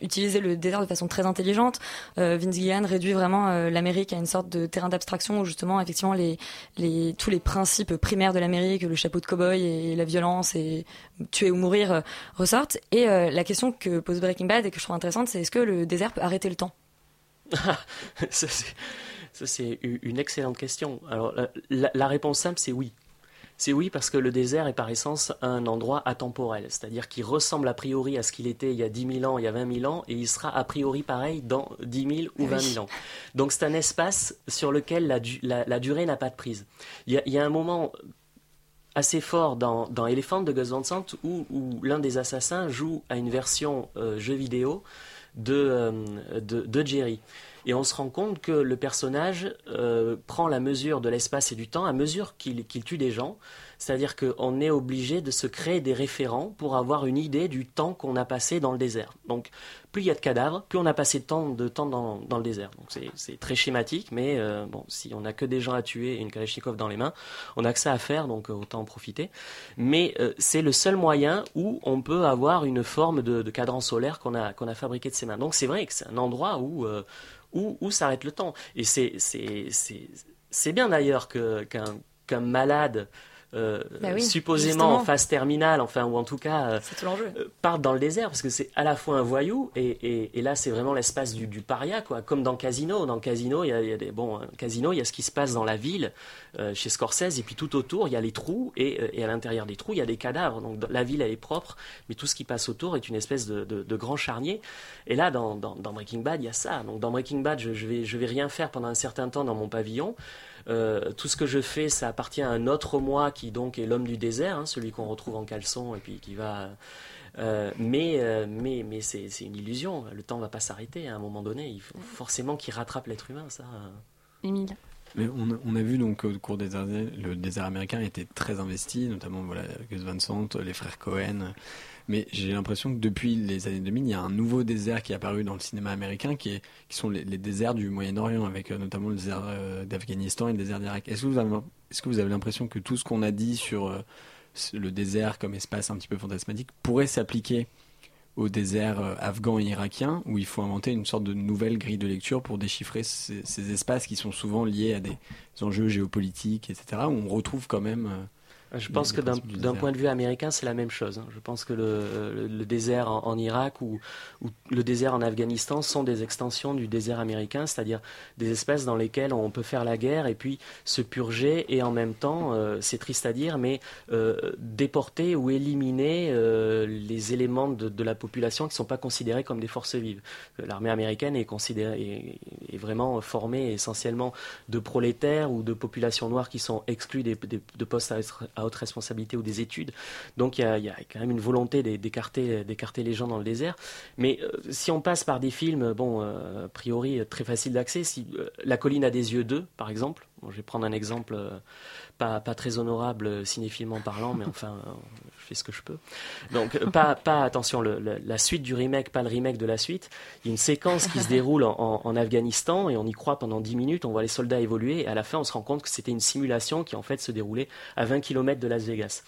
S3: utilisé le désert de façon très intelligente. Vince Gilligan réduit vraiment l'Amérique à une sorte de terrain d'abstraction où justement effectivement tous les principes primaires de l'Amérique, le chapeau de cow-boy et la violence et tuer ou mourir ressortent. Et la question que pose Breaking Bad et que je trouve intéressante, c'est est-ce que le désert peut arrêter le temps?
S5: Ça, c'est- une excellente question. Alors, la réponse simple, c'est oui. C'est oui parce que le désert est par essence un endroit atemporel, c'est-à-dire qu'il ressemble a priori à ce qu'il était il y a 10 000 ans, il y a 20 000 ans, et il sera a priori pareil dans 10 000 ou
S3: Oui.
S5: 20 000 ans. Donc c'est un espace sur lequel la, du- la- la durée n'a pas de prise. Il y a, il y a un moment assez fort dans, dans Elephant de Gus Van Sant où, où l'un des assassins joue à une version euh, jeu vidéo de, euh, de, de Jerry. Et on se rend compte que le personnage euh, prend la mesure de l'espace et du temps à mesure qu'il qu'il tue des gens. C'est-à-dire qu'on est obligé de se créer des référents pour avoir une idée du temps qu'on a passé dans le désert. Donc, plus il y a de cadavres, plus on a passé de temps, de temps dans, le désert. Donc, c'est- très schématique, mais euh, bon, si on n'a que des gens à tuer et une Kalachnikov dans les mains, on a que ça à faire, donc euh, autant en profiter. Mais euh, c'est le seul moyen où on peut avoir une forme de, de cadran solaire qu'on a, qu'on a fabriqué de ses mains. Donc, c'est vrai que c'est un endroit où, euh, où, s'arrête le temps. Et c'est bien d'ailleurs qu'un malade euh,
S3: Bah oui,
S5: supposément
S3: justement.
S5: en phase terminale, enfin, ou en tout cas, euh,
S3: tout
S5: euh, parte dans le désert, parce que c'est à la fois un voyou, et, et, et là, c'est vraiment l'espace du, du paria, quoi. Comme dans Casino. Dans Casino, il y a, il y a des, bon, euh, Casino, il y a ce qui se passe dans la ville, chez Scorsese, et puis tout autour, il y a les trous, et, et à l'intérieur des trous, il y a des cadavres. Donc, la ville, elle est propre, mais tout ce qui passe autour est une espèce de, de, de grand charnier. Et là, dans, dans, dans Breaking Bad, il y a ça. Donc, dans Breaking Bad, je, je vais, je vais rien faire pendant un certain temps dans mon pavillon. Euh, tout ce que je fais, ça appartient à un autre moi qui donc est l'homme du désert, hein, celui qu'on retrouve en caleçon et puis qui va. euh, mais euh, mais mais c'est c'est une illusion. Le temps va pas s'arrêter à un moment donné. Il faut forcément qu'il rattrape l'être humain, ça.
S1: Émile
S6: Mais on a, on a vu donc au cours des années, le désert américain était très investi, notamment voilà, Gus Van Sant, les frères Cohen. Mais j'ai l'impression que depuis les années 2000, il y a un nouveau désert qui est apparu dans le cinéma américain, qui, est, qui sont les, déserts du Moyen-Orient, avec euh, notamment le désert euh, d'Afghanistan et le désert d'Irak. Est-ce que vous avez, que vous avez l'impression que tout ce qu'on a dit sur euh, le désert comme espace un petit peu fantasmatique pourrait s'appliquer au désert afghan et irakien, où il faut inventer une sorte de nouvelle grille de lecture pour déchiffrer ces, ces espaces qui sont souvent liés à des enjeux géopolitiques, etc., où on retrouve quand même... euh,
S5: Je pense que d'un point de vue américain, c'est la même chose. hein. Je pense que le, le- le désert en, en Irak ou, ou le désert en Afghanistan sont des extensions du désert américain, c'est-à-dire des espaces dans lesquels on peut faire la guerre et puis se purger et en même temps, euh, c'est triste à dire, mais euh, déporter ou éliminer euh, les éléments de, de la population qui ne sont pas considérés comme des forces vives. L'armée américaine est, considérée, est, est vraiment formée essentiellement de prolétaires ou de populations noires qui sont exclues des, des- de postes à, être- à haute responsabilité ou des études. Donc il y a, quand même une volonté d'é- d'écarter d'écarter les gens dans le désert. Mais euh, si on passe par des films, bon, euh, a priori euh, très faciles d'accès, si La colline a des yeux 2, par exemple, bon, je vais prendre un exemple pas, pas très honorable cinéphilement parlant, mais enfin, fais ce que je peux. Donc, euh, pas, pas attention, le- le- la suite du remake, pas le remake de la suite. Il y a une séquence qui se déroule en, en- en Afghanistan et on y croit pendant 10 minutes. On voit les soldats évoluer et à la fin, on se rend compte que c'était une simulation qui en fait se déroulait à 20 km de Las Vegas.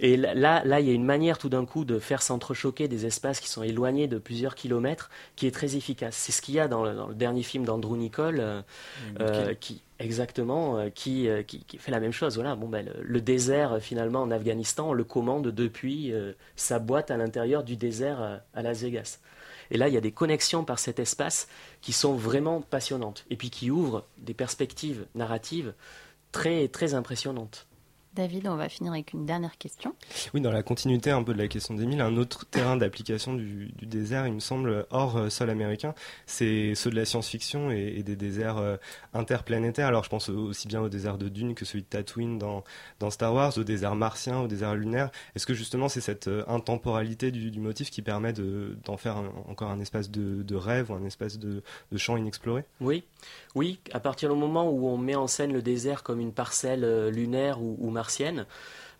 S5: Et là, là, il y a une manière tout d'un coup de faire s'entrechoquer des espaces qui sont éloignés de plusieurs kilomètres qui est très efficace. C'est ce qu'il y a dans le, dans le dernier film d'Andrew Nicole, euh, euh, qui exactement, euh, qui, euh, qui, qui fait la même chose. Voilà, bon, ben, le, désert euh, finalement en Afghanistan, le commande depuis sa boîte à l'intérieur du désert à Las Vegas. Et là, il y a des connexions par cet espace qui sont vraiment passionnantes et puis qui ouvrent des perspectives narratives très très impressionnantes.
S1: David, on va finir avec une dernière question.
S2: Oui, dans la continuité un peu de la question d'Émile, un autre terrain d'application du, du désert, il me semble, hors euh, sol américain, c'est ceux de la science-fiction et, et des déserts euh, interplanétaires. Alors je pense aussi bien au désert de Dune que celui de Tatooine dans, dans Star Wars, au désert martien, au désert lunaire. Est-ce que justement c'est cette euh, intemporalité du, du motif qui permet de- d'en faire un- encore un espace de, de rêve ou un espace de, de champ inexploré?
S5: Oui, oui, à partir du moment où on met en scène le désert comme une parcelle euh, lunaire ou, ou martienne,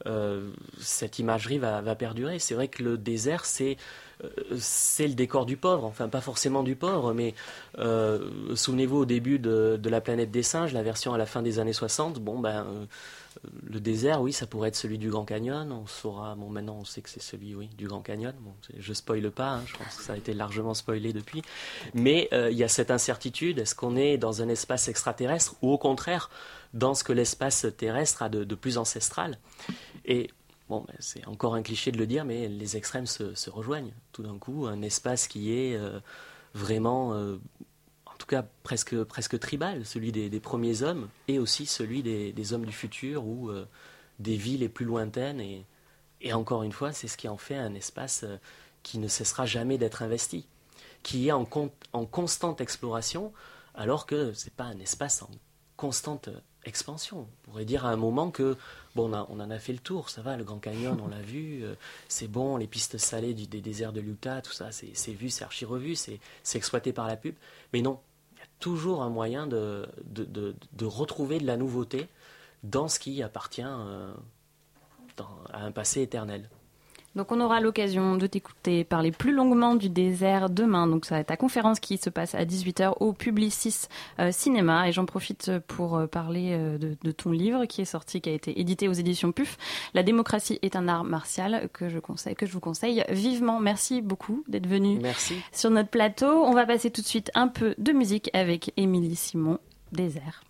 S5: euh, cette imagerie va, perdurer. C'est vrai que le désert, c'est euh, c'est le décor du pauvre, enfin pas forcément du pauvre, mais euh, souvenez-vous au début de, de La planète des singes, la version à la fin des années 60, bon ben le désert, oui, ça pourrait être celui du Grand Canyon. On saura, bon, maintenant on sait que c'est celui, oui, du Grand Canyon. Bon, je spoile pas, hein, je pense que ça a été largement spoilé depuis. Mais euh, il y a cette incertitude est-ce qu'on est dans un espace extraterrestre ou au contraire dans ce que l'espace terrestre a de, plus ancestral? Et bon, ben, c'est encore un cliché de le dire, mais les extrêmes se, rejoignent. Tout d'un coup, un espace qui est euh, vraiment euh, tout cas presque, presque tribal, celui des, premiers hommes, et aussi celui des, hommes du futur ou euh, des villes les plus lointaines. Et, encore une fois, c'est ce qui en fait un espace euh, qui ne cessera jamais d'être investi, qui est en, con- en constante exploration, alors que ce n'est pas un espace en constante euh, expansion. On pourrait dire à un moment que, bon, on, en a fait le tour, ça va, le Grand Canyon, on l'a vu, c'est bon, les pistes salées du- des déserts de l'Utah, tout ça, c'est vu, c'est archi-revu, c'est exploité par la pub. Mais non, toujours un moyen de, de, de- retrouver de la nouveauté dans ce qui appartient euh, à un passé éternel.
S1: Donc on aura l'occasion de t'écouter parler plus longuement du désert demain. Donc ça va être ta conférence qui se passe à 18h au Publicis euh, Cinéma. Et j'en profite pour euh, parler euh, de, de ton livre qui est sorti, qui a été édité aux éditions PUF. La démocratie est un art martial que je, conseille, que je vous conseille vivement. Merci beaucoup d'être venu
S5: Merci.
S1: sur notre plateau. On va passer tout de suite un peu de musique avec Émilie Simon, Désert.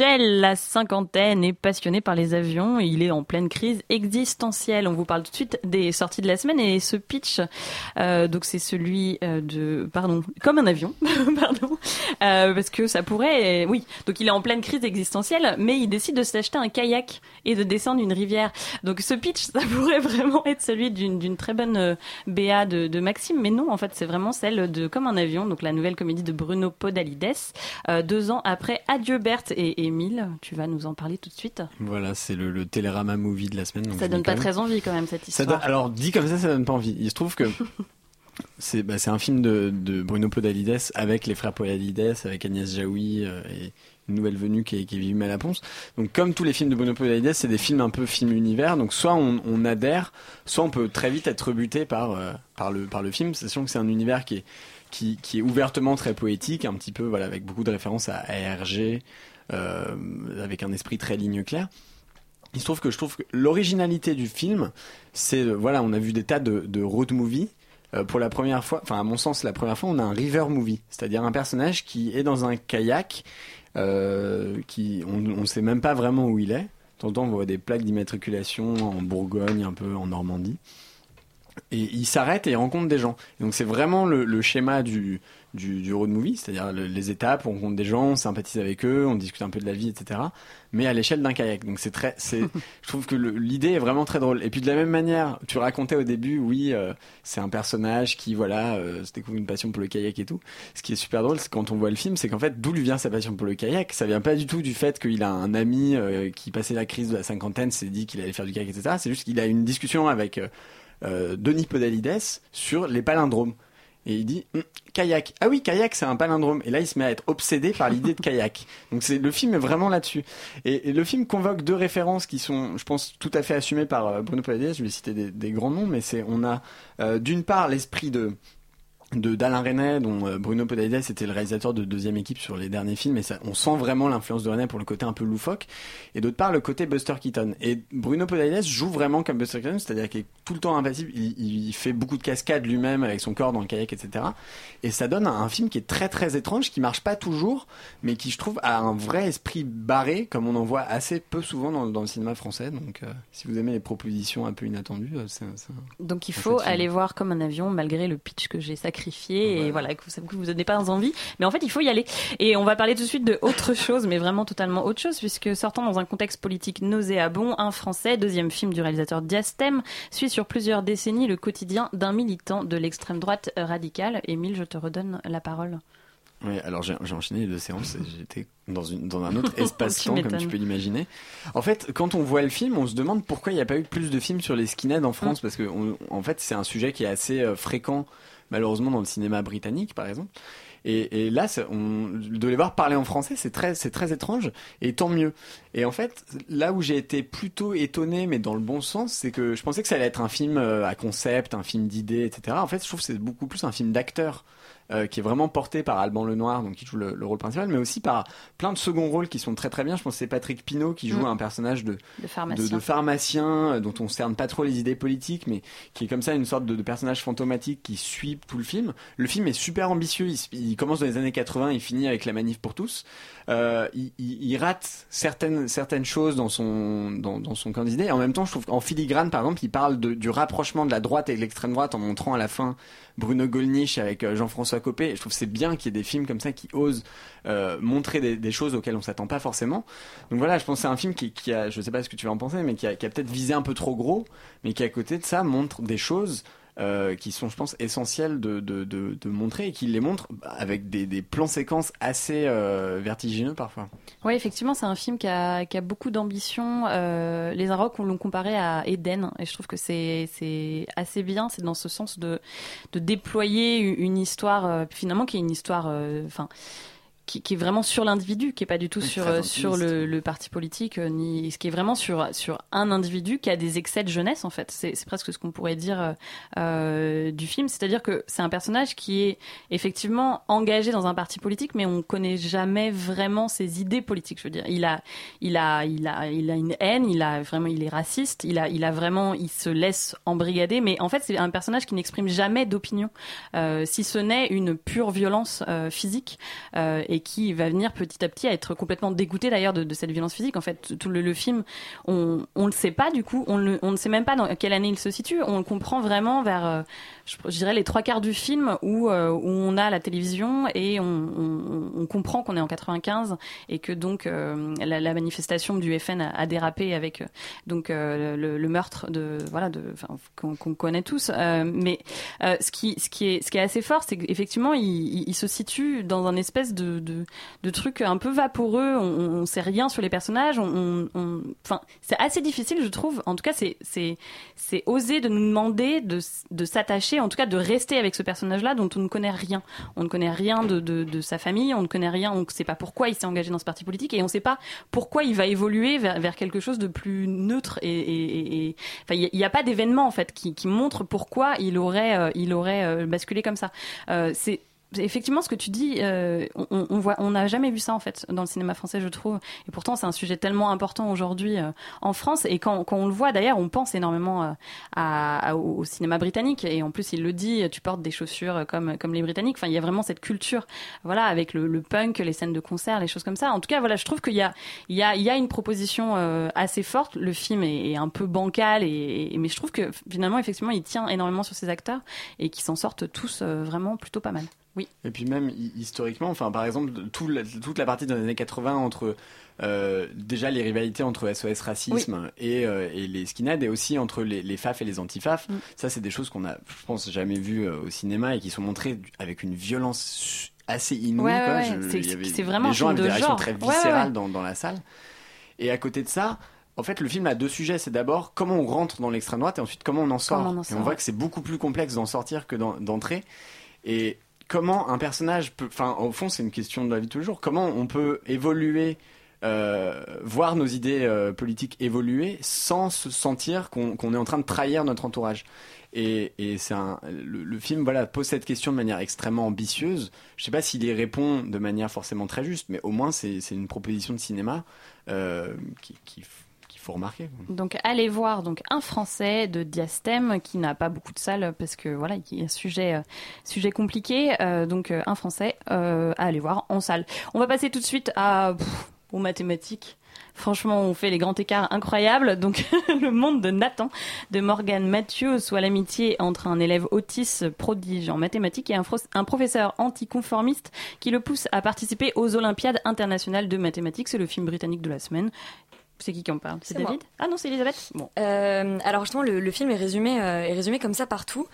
S1: Michel, la cinquantaine, est passionné par les avions et il est en pleine crise existentielle. On vous parle tout de suite des sorties de la semaine et ce pitch, euh, donc c'est celui euh, de, pardon, comme un avion, pardon, euh, parce que ça pourrait, oui, donc il est en pleine crise existentielle, mais il décide de s'acheter un kayak et de descendre une rivière. Donc ce pitch, ça pourrait vraiment être celui d'une d'une très bonne euh, BA de, de Maxime, mais non, en fait, c'est vraiment celle de Comme un avion, donc la nouvelle comédie de Bruno Podalides, euh, deux ans après Adieu Berthe et Émile. Tu vas nous en parler tout de suite.
S6: Voilà, c'est le, le Télérama movie de la semaine. donc
S1: Ça donne pas très envie quand même cette
S6: Ça
S1: histoire.
S6: donne- alors dit comme ça, ça donne pas envie. Il se trouve que c'est bah, c'est un film de, de Bruno Podalides avec les frères Podalides, avec Agnès Jaoui euh, et une nouvelle venue qui est, qui est Vivi Malaponce. Donc comme tous les films de Bruno Podalides, c'est des films un peu film univers. Donc soit on, on adhère, soit on peut très vite être rebuté par euh, par le par le film, sachant que c'est un univers qui est qui, qui est ouvertement très poétique, un petit peu voilà avec beaucoup de références à ARG, euh, avec un esprit très ligne claire. Il se trouve que je trouve que l'originalité du film, c'est euh, voilà, on a vu des tas de, road movie. Euh, pour la première fois, enfin à mon sens, la première fois, on a un river movie, c'est-à-dire un personnage qui est dans un kayak, euh, qui on ne sait même pas vraiment où il est. Temps, on voit des plaques d'immatriculation en Bourgogne, un peu en Normandie. Et il s'arrête et il rencontre des gens. Donc c'est vraiment le schéma du, du, du road movie, c'est-à-dire le- les étapes, on rencontre des gens, on sympathise avec eux, on discute un peu de la vie, etc. Mais à l'échelle d'un kayak. Donc c'est très, c'est, je trouve que l'idée est vraiment très drôle. Et puis de la même manière, tu racontais au début, oui, euh, c'est un personnage qui, voilà, euh, se découvre une passion pour le kayak et tout. Ce qui est super drôle, c'est quand on voit le film, c'est qu'en fait, d'où lui vient sa passion pour le kayak? Ça vient pas du tout du fait qu'il a un ami euh, qui passait la crise de la cinquantaine, s'est dit qu'il allait faire du kayak, etc. C'est juste qu'il a une discussion avec Denis Podalides sur les palindromes. Et il dit Hum, kayak. Ah oui, kayak, c'est un palindrome. Et là, il se met à être obsédé par l'idée de kayak. Donc c'est le film est vraiment là-dessus. Et, et le film convoque deux références qui sont, je pense, tout à fait assumées par euh, Bruno Podalides. Je vais citer des, des grands noms, mais c'est on a euh, d'une part l'esprit de de d'Alain Resnais, dont euh, Bruno Podalides était le réalisateur de deuxième équipe sur les derniers films, et ça, on sent vraiment l'influence de Resnais pour le côté un peu loufoque, et d'autre part le côté Buster Keaton. Et Bruno Podalides joue vraiment comme Buster Keaton, c'est-à-dire qu'il est tout le temps impassible, il, il fait beaucoup de cascades lui-même avec son corps dans le kayak, etc. Et ça donne un, un film qui est très très étrange, qui marche pas toujours, mais qui je trouve a un vrai esprit barré, comme on en voit assez peu souvent dans, dans le cinéma français. Donc euh, si vous aimez les propositions un peu inattendues, euh, c'est
S1: Donc il faut aller voir comme un avion malgré le pitch que j'ai sacrifié et voilà que vous, que vous donnez pas envie. Mais en fait il faut y aller. Et on va parler tout de suite de autre chose, mais vraiment totalement autre chose puisque sortant dans un contexte politique nauséabond, un Français, deuxième film du réalisateur Diastème, suit sur plusieurs décennies le quotidien d'un militant de l'extrême droite radicale. Émile, je te redonne la parole.
S6: Oui, alors j'ai enchaîné les deux séances et j'étais dans, une, dans un autre espace-temps, comme tu peux l'imaginer. En fait, quand on voit le film, on se demande pourquoi il n'y a pas eu plus de films sur les skinheads en France, parce que on- en fait, c'est un sujet qui est assez euh, fréquent, malheureusement, dans le cinéma britannique, par exemple. Et, là, on, de les voir parler en français, c'est très, c'est très étrange, et tant mieux. Et en fait, là où j'ai été plutôt étonné, mais dans le bon sens, c'est que je pensais que ça allait être un film euh, à concept, un film d'idées, etc. En fait, je trouve que c'est beaucoup plus un film d'acteurs. Euh, qui est vraiment porté par Alban Lenoir, donc qui joue le, le rôle principal, mais aussi par plein de seconds rôles qui sont très très bien. Je pense que c'est Patrick Pinault qui joue
S1: Mm.
S6: un personnage de,
S1: De pharmacien.
S6: de, de pharmacien euh, dont on cerne pas trop les idées politiques, mais qui est comme ça une sorte de, de personnage fantomatique qui suit tout le film. Le film est super ambitieux. Il, il commence dans les années 80, il finit avec la manif pour tous. Euh, il, il- il rate certaines certaines choses dans son dans, dans son camp d'idées. Et en même temps, je trouve qu'en filigrane, par exemple, il parle de- du rapprochement de la droite et de l'extrême droite en montrant à la fin Bruno Gollnisch avec euh, Jean-François Copé. Je trouve c'est bien qu'il y ait des films comme ça qui osent euh, montrer des, choses auxquelles on s'attend pas forcément. Donc voilà, je pense que c'est un film qui, qui a, je sais pas ce que tu vas en penser, mais qui a, qui a peut-être visé un peu trop gros, mais qui à côté de ça montre des choses euh, qui sont, je pense, essentielles de, de, de, montrer et qui les montre avec des, des plans séquences assez euh, vertigineux parfois.
S1: Oui, effectivement, c'est un film qui a, qui a beaucoup d'ambition. Euh, les Arocs, on l'ont comparé à Eden, et je trouve que c'est assez bien. C'est dans ce sens de, de déployer une histoire, finalement, qui est une histoire, enfin. Qui, qui est vraiment sur l'individu, qui est pas du tout sur euh, sur le, le parti politique, euh, ni ce qui est vraiment sur sur un individu qui a des excès de jeunesse en fait. C'est c'est presque ce qu'on pourrait dire euh, euh, du film, c'est-à-dire que c'est un personnage qui est effectivement engagé dans un parti politique, mais on connaît jamais vraiment ses idées politiques. Je veux dire, il a il a il a il a une haine, il a vraiment il est raciste, il a il a vraiment il se laisse embrigader, mais en fait c'est un personnage qui n'exprime jamais d'opinion, euh, si ce n'est une pure violence euh, physique euh, et qui va venir petit à petit à être complètement dégoûté d'ailleurs de, cette violence physique. En fait, tout le, film, on on le sait pas du coup, on, on ne sait même pas dans quelle année il se situe. On le comprend vraiment vers, euh, je, dirais les trois quarts du film où euh, où on a la télévision et on, on, comprend qu'on est en 95 et que donc euh, la, manifestation du FN a, dérapé avec donc le, meurtre de voilà de qu'on connaît tous. Mais ce qui ce qui est ce qui est assez fort, c'est qu'effectivement il, il, il se situe dans un espèce de de, de truc un peu vaporeux. On, on sait rien sur les personnages. On, on- on- enfin c'est assez difficile, je trouve. En tout cas, c'est c'est c'est oser de nous demander de de s'attacher, en tout cas de rester avec ce personnage-là dont on ne connaît rien. On ne connaît rien de, de, de sa famille, on ne connaît rien, on ne sait pas pourquoi il s'est engagé dans ce parti politique et on ne sait pas pourquoi il va évoluer vers, vers quelque chose de plus neutre et, enfin il n'y a, pas d'événement en fait qui, qui montre pourquoi il aurait euh, il aurait euh, basculé comme ça. Euh, c'est Effectivement, ce que tu dis, euh, on, on voit, on n'a jamais vu ça en fait dans le cinéma français, je trouve. Et pourtant, c'est un sujet tellement important aujourd'hui euh, en France. Et quand, quand on le voit, d'ailleurs, on pense énormément euh, à, au cinéma britannique. Et en plus, il le dit, tu portes des chaussures comme comme les Britanniques. Enfin, il y a vraiment cette culture, voilà, avec le, le punk, les scènes de concert, les choses comme ça. En tout cas, voilà, je trouve qu'il y a il y a il y a une proposition euh, assez forte. Le film est, est un peu bancal, et, et- mais je trouve que finalement, effectivement, il tient énormément sur ses acteurs et qui s'en sortent tous euh, vraiment plutôt pas mal. Oui.
S6: Et puis même hi- historiquement, enfin par exemple, tout la- toute la partie les années 80 entre euh, déjà les rivalités entre SOS Racisme et, euh, et les skinheads et aussi entre les, les FAF et les anti-FAF,
S1: Mm.
S6: ça c'est des choses qu'on a, je pense, jamais vues euh, au cinéma et qui sont montrées avec une violence assez inouïe.
S1: Ouais, ouais,
S6: quoi.
S1: ouais.
S6: Je-
S1: C'est- vraiment
S6: les gens avaient
S1: film
S6: des
S1: de
S6: réactions très viscérales. Dans, dans la salle. Et à côté de ça, en fait, le film a deux sujets. C'est d'abord comment on rentre dans l'extrême droite et ensuite comment on en sort.
S1: On en
S6: et on
S1: sort,
S6: voit que c'est beaucoup plus complexe d'en sortir que d'en- d'entrer. Et comment un personnage peut. Enfin, au fond, c'est une question de la vie de. Comment on peut évoluer. euh, voir nos idées euh, politiques évoluer sans se sentir qu'on est en train de trahir notre entourage? Et, le, film voilà pose cette question de manière extrêmement ambitieuse. Je sais pas s'il y répond de manière forcément très juste, mais au moins c'est c'est une proposition de cinéma euh, qui qui- qu'il faut remarquer.
S1: Donc allez voir un français de Diastème qui n'a pas beaucoup de salles parce que voilà il y a un sujet euh, compliqué euh, donc euh, un français à aller voir en salle. On va passer tout de suite aux mathématiques. Franchement, on fait les grands écarts incroyables. Donc, le monde de Nathan, de Morgan Mathieu, soit l'amitié entre un élève autiste prodige en mathématiques et un, un professeur anticonformiste qui le pousse à participer aux Olympiades internationales de mathématiques. C'est le film britannique de la semaine. C'est qui qui en parle C'est
S3: moi.
S1: David Ah non, c'est Elisabeth. Bon.
S3: Euh, alors justement, le, le film est résumé, euh, est résumé comme ça partout.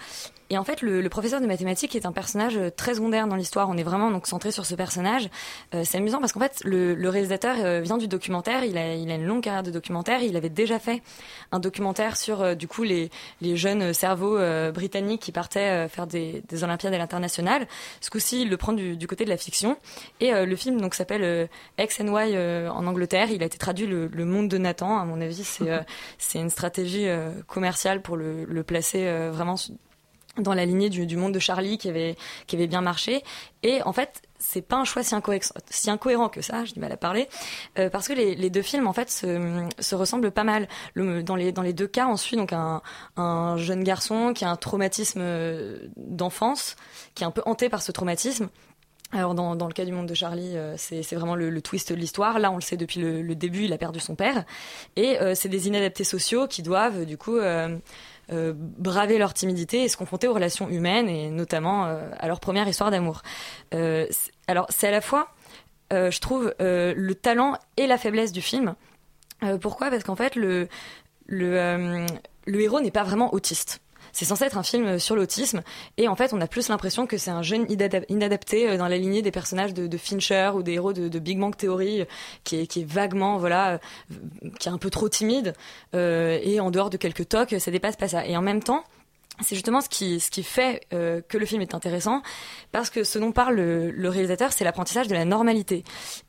S3: Et en fait, le, le professeur de mathématiques est un personnage euh, très secondaire dans l'histoire. On est vraiment donc centré sur ce personnage. Euh, c'est amusant parce qu'en fait, le, le réalisateur euh, vient du documentaire. Il a, il a une longue carrière de documentaire. Il avait déjà fait un documentaire sur euh, du coup les, les jeunes cerveaux euh, britanniques qui partaient euh, faire des, des Olympiades à l'international. Ce coup-ci, il le prend du, du côté de la fiction. Et euh, le film donc s'appelle euh, X and Y euh, en Angleterre. Il a été traduit le, le monde de Nathan. À mon avis, c'est euh, c'est une stratégie euh, commerciale pour le, le placer euh, vraiment dans la lignée du, du monde de Charlie qui avait qui avait bien marché. Et en fait, c'est pas un choix si incohérent, que ça. J'ai du mal à parler euh, parce que les, les deux films en fait se, se ressemblent pas mal. Le- dans les dans les deux cas, on suit donc un un jeune garçon qui a un traumatisme euh, d'enfance, qui est un peu hanté par ce traumatisme. Alors dans, dans le cas du monde de Charlie, euh, c'est vraiment le, le twist de l'histoire. Là, on le sait depuis le, le début, il a perdu son père. Et euh, c'est des inadaptés sociaux qui doivent du coup euh, braver leur timidité et se confronter aux relations humaines et notamment euh, à leur première histoire d'amour. Euh, alors c'est à la fois, je trouve, le talent et la faiblesse du film. Pourquoi? Parce qu'en fait, le, le héros n'est pas vraiment autiste. C'est censé être un film sur l'autisme et en fait on a plus l'impression que c'est un jeune inadap- inadapté euh, dans la lignée des personnages de, Fincher ou des héros de, Big Bang Theory euh, qui est, qui est vaguement voilà euh, qui est un peu trop timide euh, et en dehors de quelques tocs ça dépasse pas ça et en même temps c'est justement ce qui, ce qui fait euh, que le film est intéressant, parce que ce dont parle le, le réalisateur, c'est l'apprentissage de la normalité.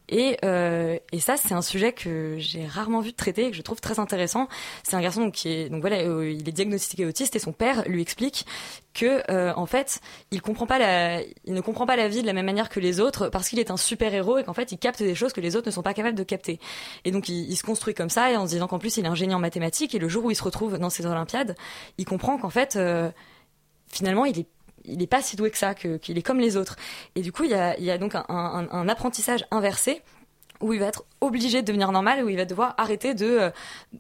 S3: Et, euh, et ça, c'est un sujet que j'ai rarement vu traiter et que je trouve très intéressant. C'est un garçon qui est donc voilà, euh, il est diagnostiqué autiste et son père lui explique que euh, en fait, il comprend pas la, il ne comprend pas la vie de la même manière que les autres parce qu'il est un super héros et qu'en fait, il capte des choses que les autres ne sont pas capables de capter. Et donc, il, se construit comme ça et en se disant qu'en plus, il est un génie en mathématiques et le jour où il se retrouve dans ces Olympiades, il comprend qu'en fait, euh, finalement, il est il est pas si doué que ça, qu'il est comme les autres. Et du coup, il y a, donc un, apprentissage inversé où il va être obligé de devenir normal, où il va devoir arrêter de,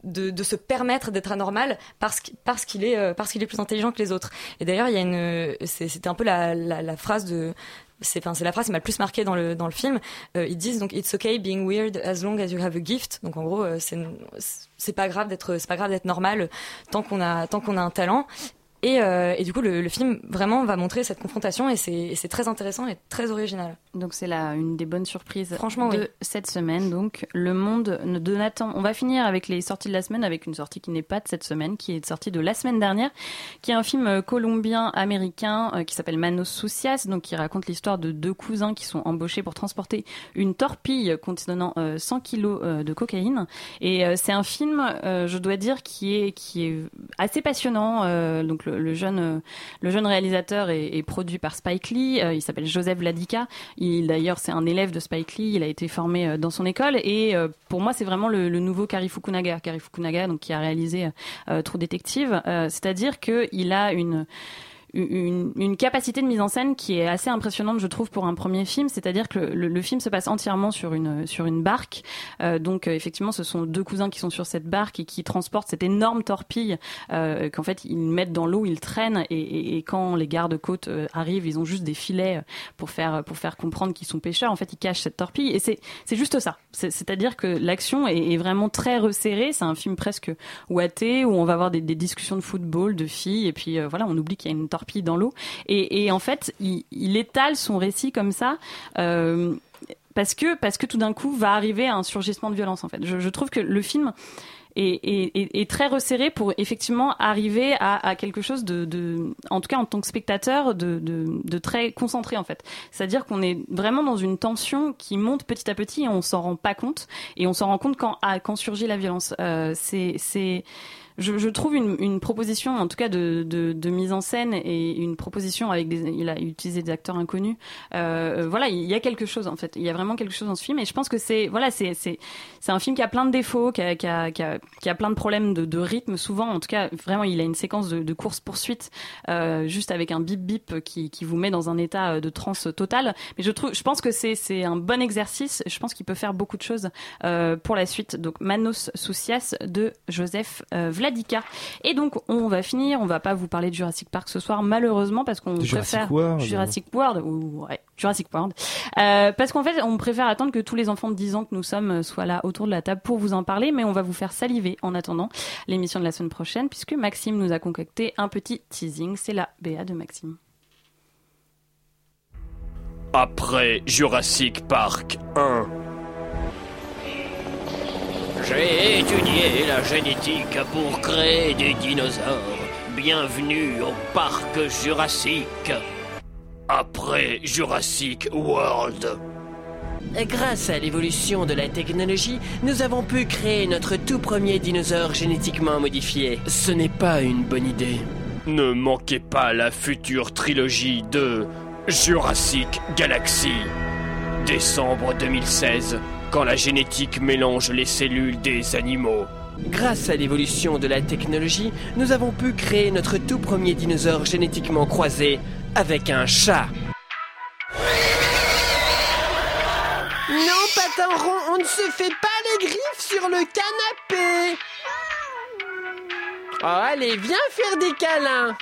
S3: de, se permettre d'être anormal parce, qu'- parce qu'il est, euh, parce est plus intelligent que les autres. Et d'ailleurs, il c'était un peu la, phrase de, c'est, enfin, la phrase qui m'a le plus marqué dans le, dans le film. Euh, ils disent donc, it's okay being weird as long as you have a gift. Donc, en gros, euh, c'est, c'est pas grave d'être, c'est pas grave d'être normal tant qu'on a, tant qu'on a un talent. Et, euh, et du coup, le, le film vraiment va montrer cette confrontation et c'est, très intéressant et très original.
S1: Donc c'est là une des bonnes surprises
S3: Franchement,
S1: de
S3: oui.
S1: cette semaine. Donc Le Monde de Nathan. On va finir avec les sorties de la semaine avec une sortie qui n'est pas de cette semaine, qui est sortie de la semaine dernière, qui est un film euh, colombien-américain euh, qui s'appelle Manos Sucias, donc qui raconte l'histoire de deux cousins qui sont embauchés pour transporter une torpille contenant euh, 100 kilos de cocaïne. Et c'est un film, je dois dire, qui est qui est assez passionnant. Donc le, le jeune euh, le jeune réalisateur est, produit par Spike Lee. Euh, il s'appelle Joseph Vladica. Il d'ailleurs c'est un élève de Spike Lee. Il a été formé euh, dans son école et pour moi c'est vraiment le, nouveau Kari Fukunaga. Kari Fukunaga donc qui a réalisé True Detective. Euh, C'est-à-dire que il a une une, une capacité de mise en scène qui est assez impressionnante, je trouve, pour un premier film. C'est-à-dire que le, le film se passe entièrement sur une sur une barque. Euh, donc euh, effectivement, ce sont deux cousins qui sont sur cette barque et qui transportent cette énorme torpille euh, qu'en fait ils mettent dans l'eau, ils traînent et, et, et quand les gardes-côtes euh, arrivent, ils ont juste des filets pour faire pour faire comprendre qu'ils sont pêcheurs. En fait, ils cachent cette torpille et c'est c'est juste ça. C'est- C'est-à-dire que l'action est, est vraiment très resserrée. C'est un film presque ouaté où on va avoir des, des discussions de football, de filles et puis euh, voilà, on oublie qu'il y a une torpille dans l'eau et, en fait, il, étale son récit comme ça. Euh, parce que parce que tout d'un coup va arriver un surgissement de violence en fait. Je, trouve que le film est, très resserré pour effectivement arriver à, quelque chose de, en tout cas en tant que spectateur, de, très concentré en fait. C'est-à-dire qu'on est vraiment dans une tension qui monte petit à petit et on s'en rend pas compte et on s'en rend compte quand, ah, surgit la violence. Euh, c'est je, je trouve une, une proposition, en tout cas de, de, de mise en scène et une proposition avec des, il a utilisé des acteurs inconnus. Euh, voilà, il y a quelque chose en fait. Il y a vraiment quelque chose dans ce film et je pense que c'est, voilà, c'est, c'est, c'est un film qui a plein de défauts, qui a, qui a, qui a, plein de problèmes de, de rythme souvent. En tout cas, vraiment, il a une séquence de, de course poursuite euh, juste avec un bip bip qui, qui vous met dans un état de transe totale. Mais je trouve, je pense que c'est, c'est un bon exercice. Je pense qu'il peut faire beaucoup de choses euh, pour la suite. Donc Manos Soucias de Joseph euh, Vladica. Et donc on va finir. On va pas vous parler de Jurassic Park ce soir malheureusement parce qu'on préfère
S2: World.
S1: Jurassic World ou ouais, Jurassic World. Euh, parce qu'en fait on préfère attendre que tous les enfants de 10 ans que nous sommes soient là autour de la table pour vous en parler. Mais on va vous faire saliver en attendant l'émission de la semaine prochaine puisque Maxime nous a concocté un petit teasing. C'est la BA de Maxime.
S7: Après Jurassic Park 1.
S8: J'ai étudié la génétique pour créer des dinosaures. Bienvenue au parc Jurassique.
S7: Après Jurassic World.
S8: Grâce à l'évolution de la technologie, nous avons pu créer notre tout premier dinosaure génétiquement modifié.
S7: Ce n'est pas une bonne idée. Ne manquez pas la future trilogie de Jurassic Galaxy. Décembre 2016, quand la génétique mélange les cellules des animaux.
S8: Grâce à l'évolution de la technologie, nous avons pu créer notre tout premier dinosaure génétiquement croisé avec un chat.
S4: Non, Pataron, on ne se fait pas les griffes sur le canapé. Oh, allez, viens faire des câlins.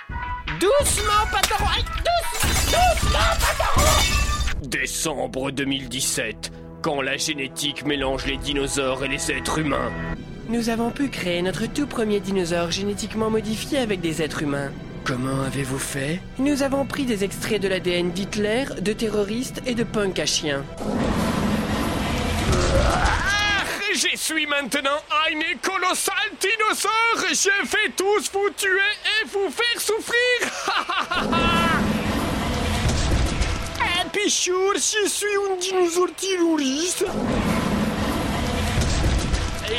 S4: Doucement. Aïe, douce- doucement, Pataron.
S7: Décembre 2017, quand la génétique mélange les dinosaures et les êtres humains.
S8: Nous avons pu créer notre tout premier dinosaure génétiquement modifié avec des êtres humains.
S7: Comment avez-vous fait?
S8: Nous avons pris des extraits de l'ADN d'Hitler, de terroristes et de punk à chiens.
S7: Ah, Je suis maintenant un colossal dinosaure Je vais tous vous tuer et vous faire souffrir
S4: Je suis un dinosaure terroriste.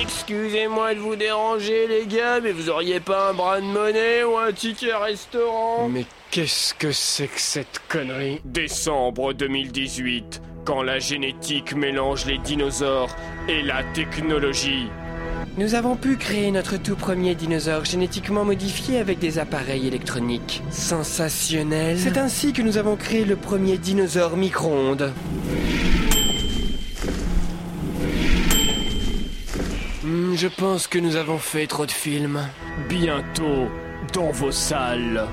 S8: Excusez-moi de vous déranger, les gars, mais vous auriez pas un bras de monnaie ou un ticket restaurant?
S7: Mais qu'est-ce que c'est que cette connerie? Décembre 2018, quand la génétique mélange les dinosaures et la technologie.
S8: Nous avons pu créer notre tout premier dinosaure génétiquement modifié avec des appareils électroniques. Sensationnel. C'est ainsi que nous avons créé le premier dinosaure micro-ondes. Hmm, je pense que nous avons fait trop de films.
S7: Bientôt dans vos salles.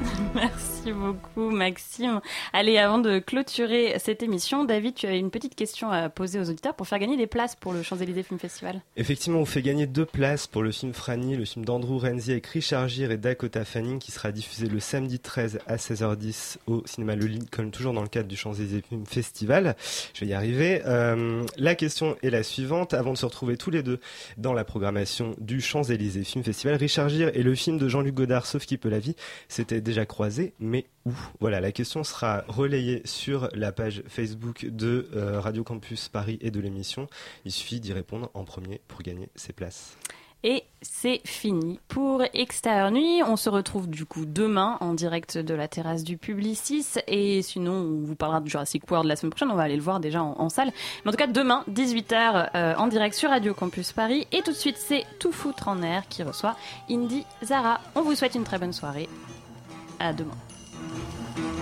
S1: Merci beaucoup, Maxime. Allez, avant de clôturer cette émission, David, tu as une petite question à poser aux auditeurs pour faire gagner des places pour le Champs-Élysées Film Festival.
S2: Effectivement, on fait gagner deux places pour le film Franny, le film d'Andrew Renzi avec Richard Gere et Dakota Fanning qui sera diffusé le samedi 13 à 16h10 au cinéma Le Lincoln, toujours dans le cadre du Champs-Élysées Film Festival. Je vais y arriver. Euh, la question est la suivante. Avant de se retrouver tous les deux dans la programmation du Champs-Élysées Film Festival, Richard Gere et le film de Jean-Luc Godard, Sauf qui peut la vie, s'étaient déjà croisés, mais où? Voilà, la question sera relayée sur la page Facebook de euh, Radio Campus Paris et de l'émission. Il suffit d'y répondre en premier pour gagner ses places.
S1: Et c'est fini pour Extérieur Nuit. On se retrouve du coup demain en direct de la terrasse du Publicis. Et sinon, on vous parlera de Jurassic World la semaine prochaine. On va aller le voir déjà en, salle. Mais en tout cas, demain, 18h euh, en direct sur Radio Campus Paris. Et tout de suite, c'est Tout foutre en air qui reçoit Indy Zara. On vous souhaite une très bonne soirée. À demain. Música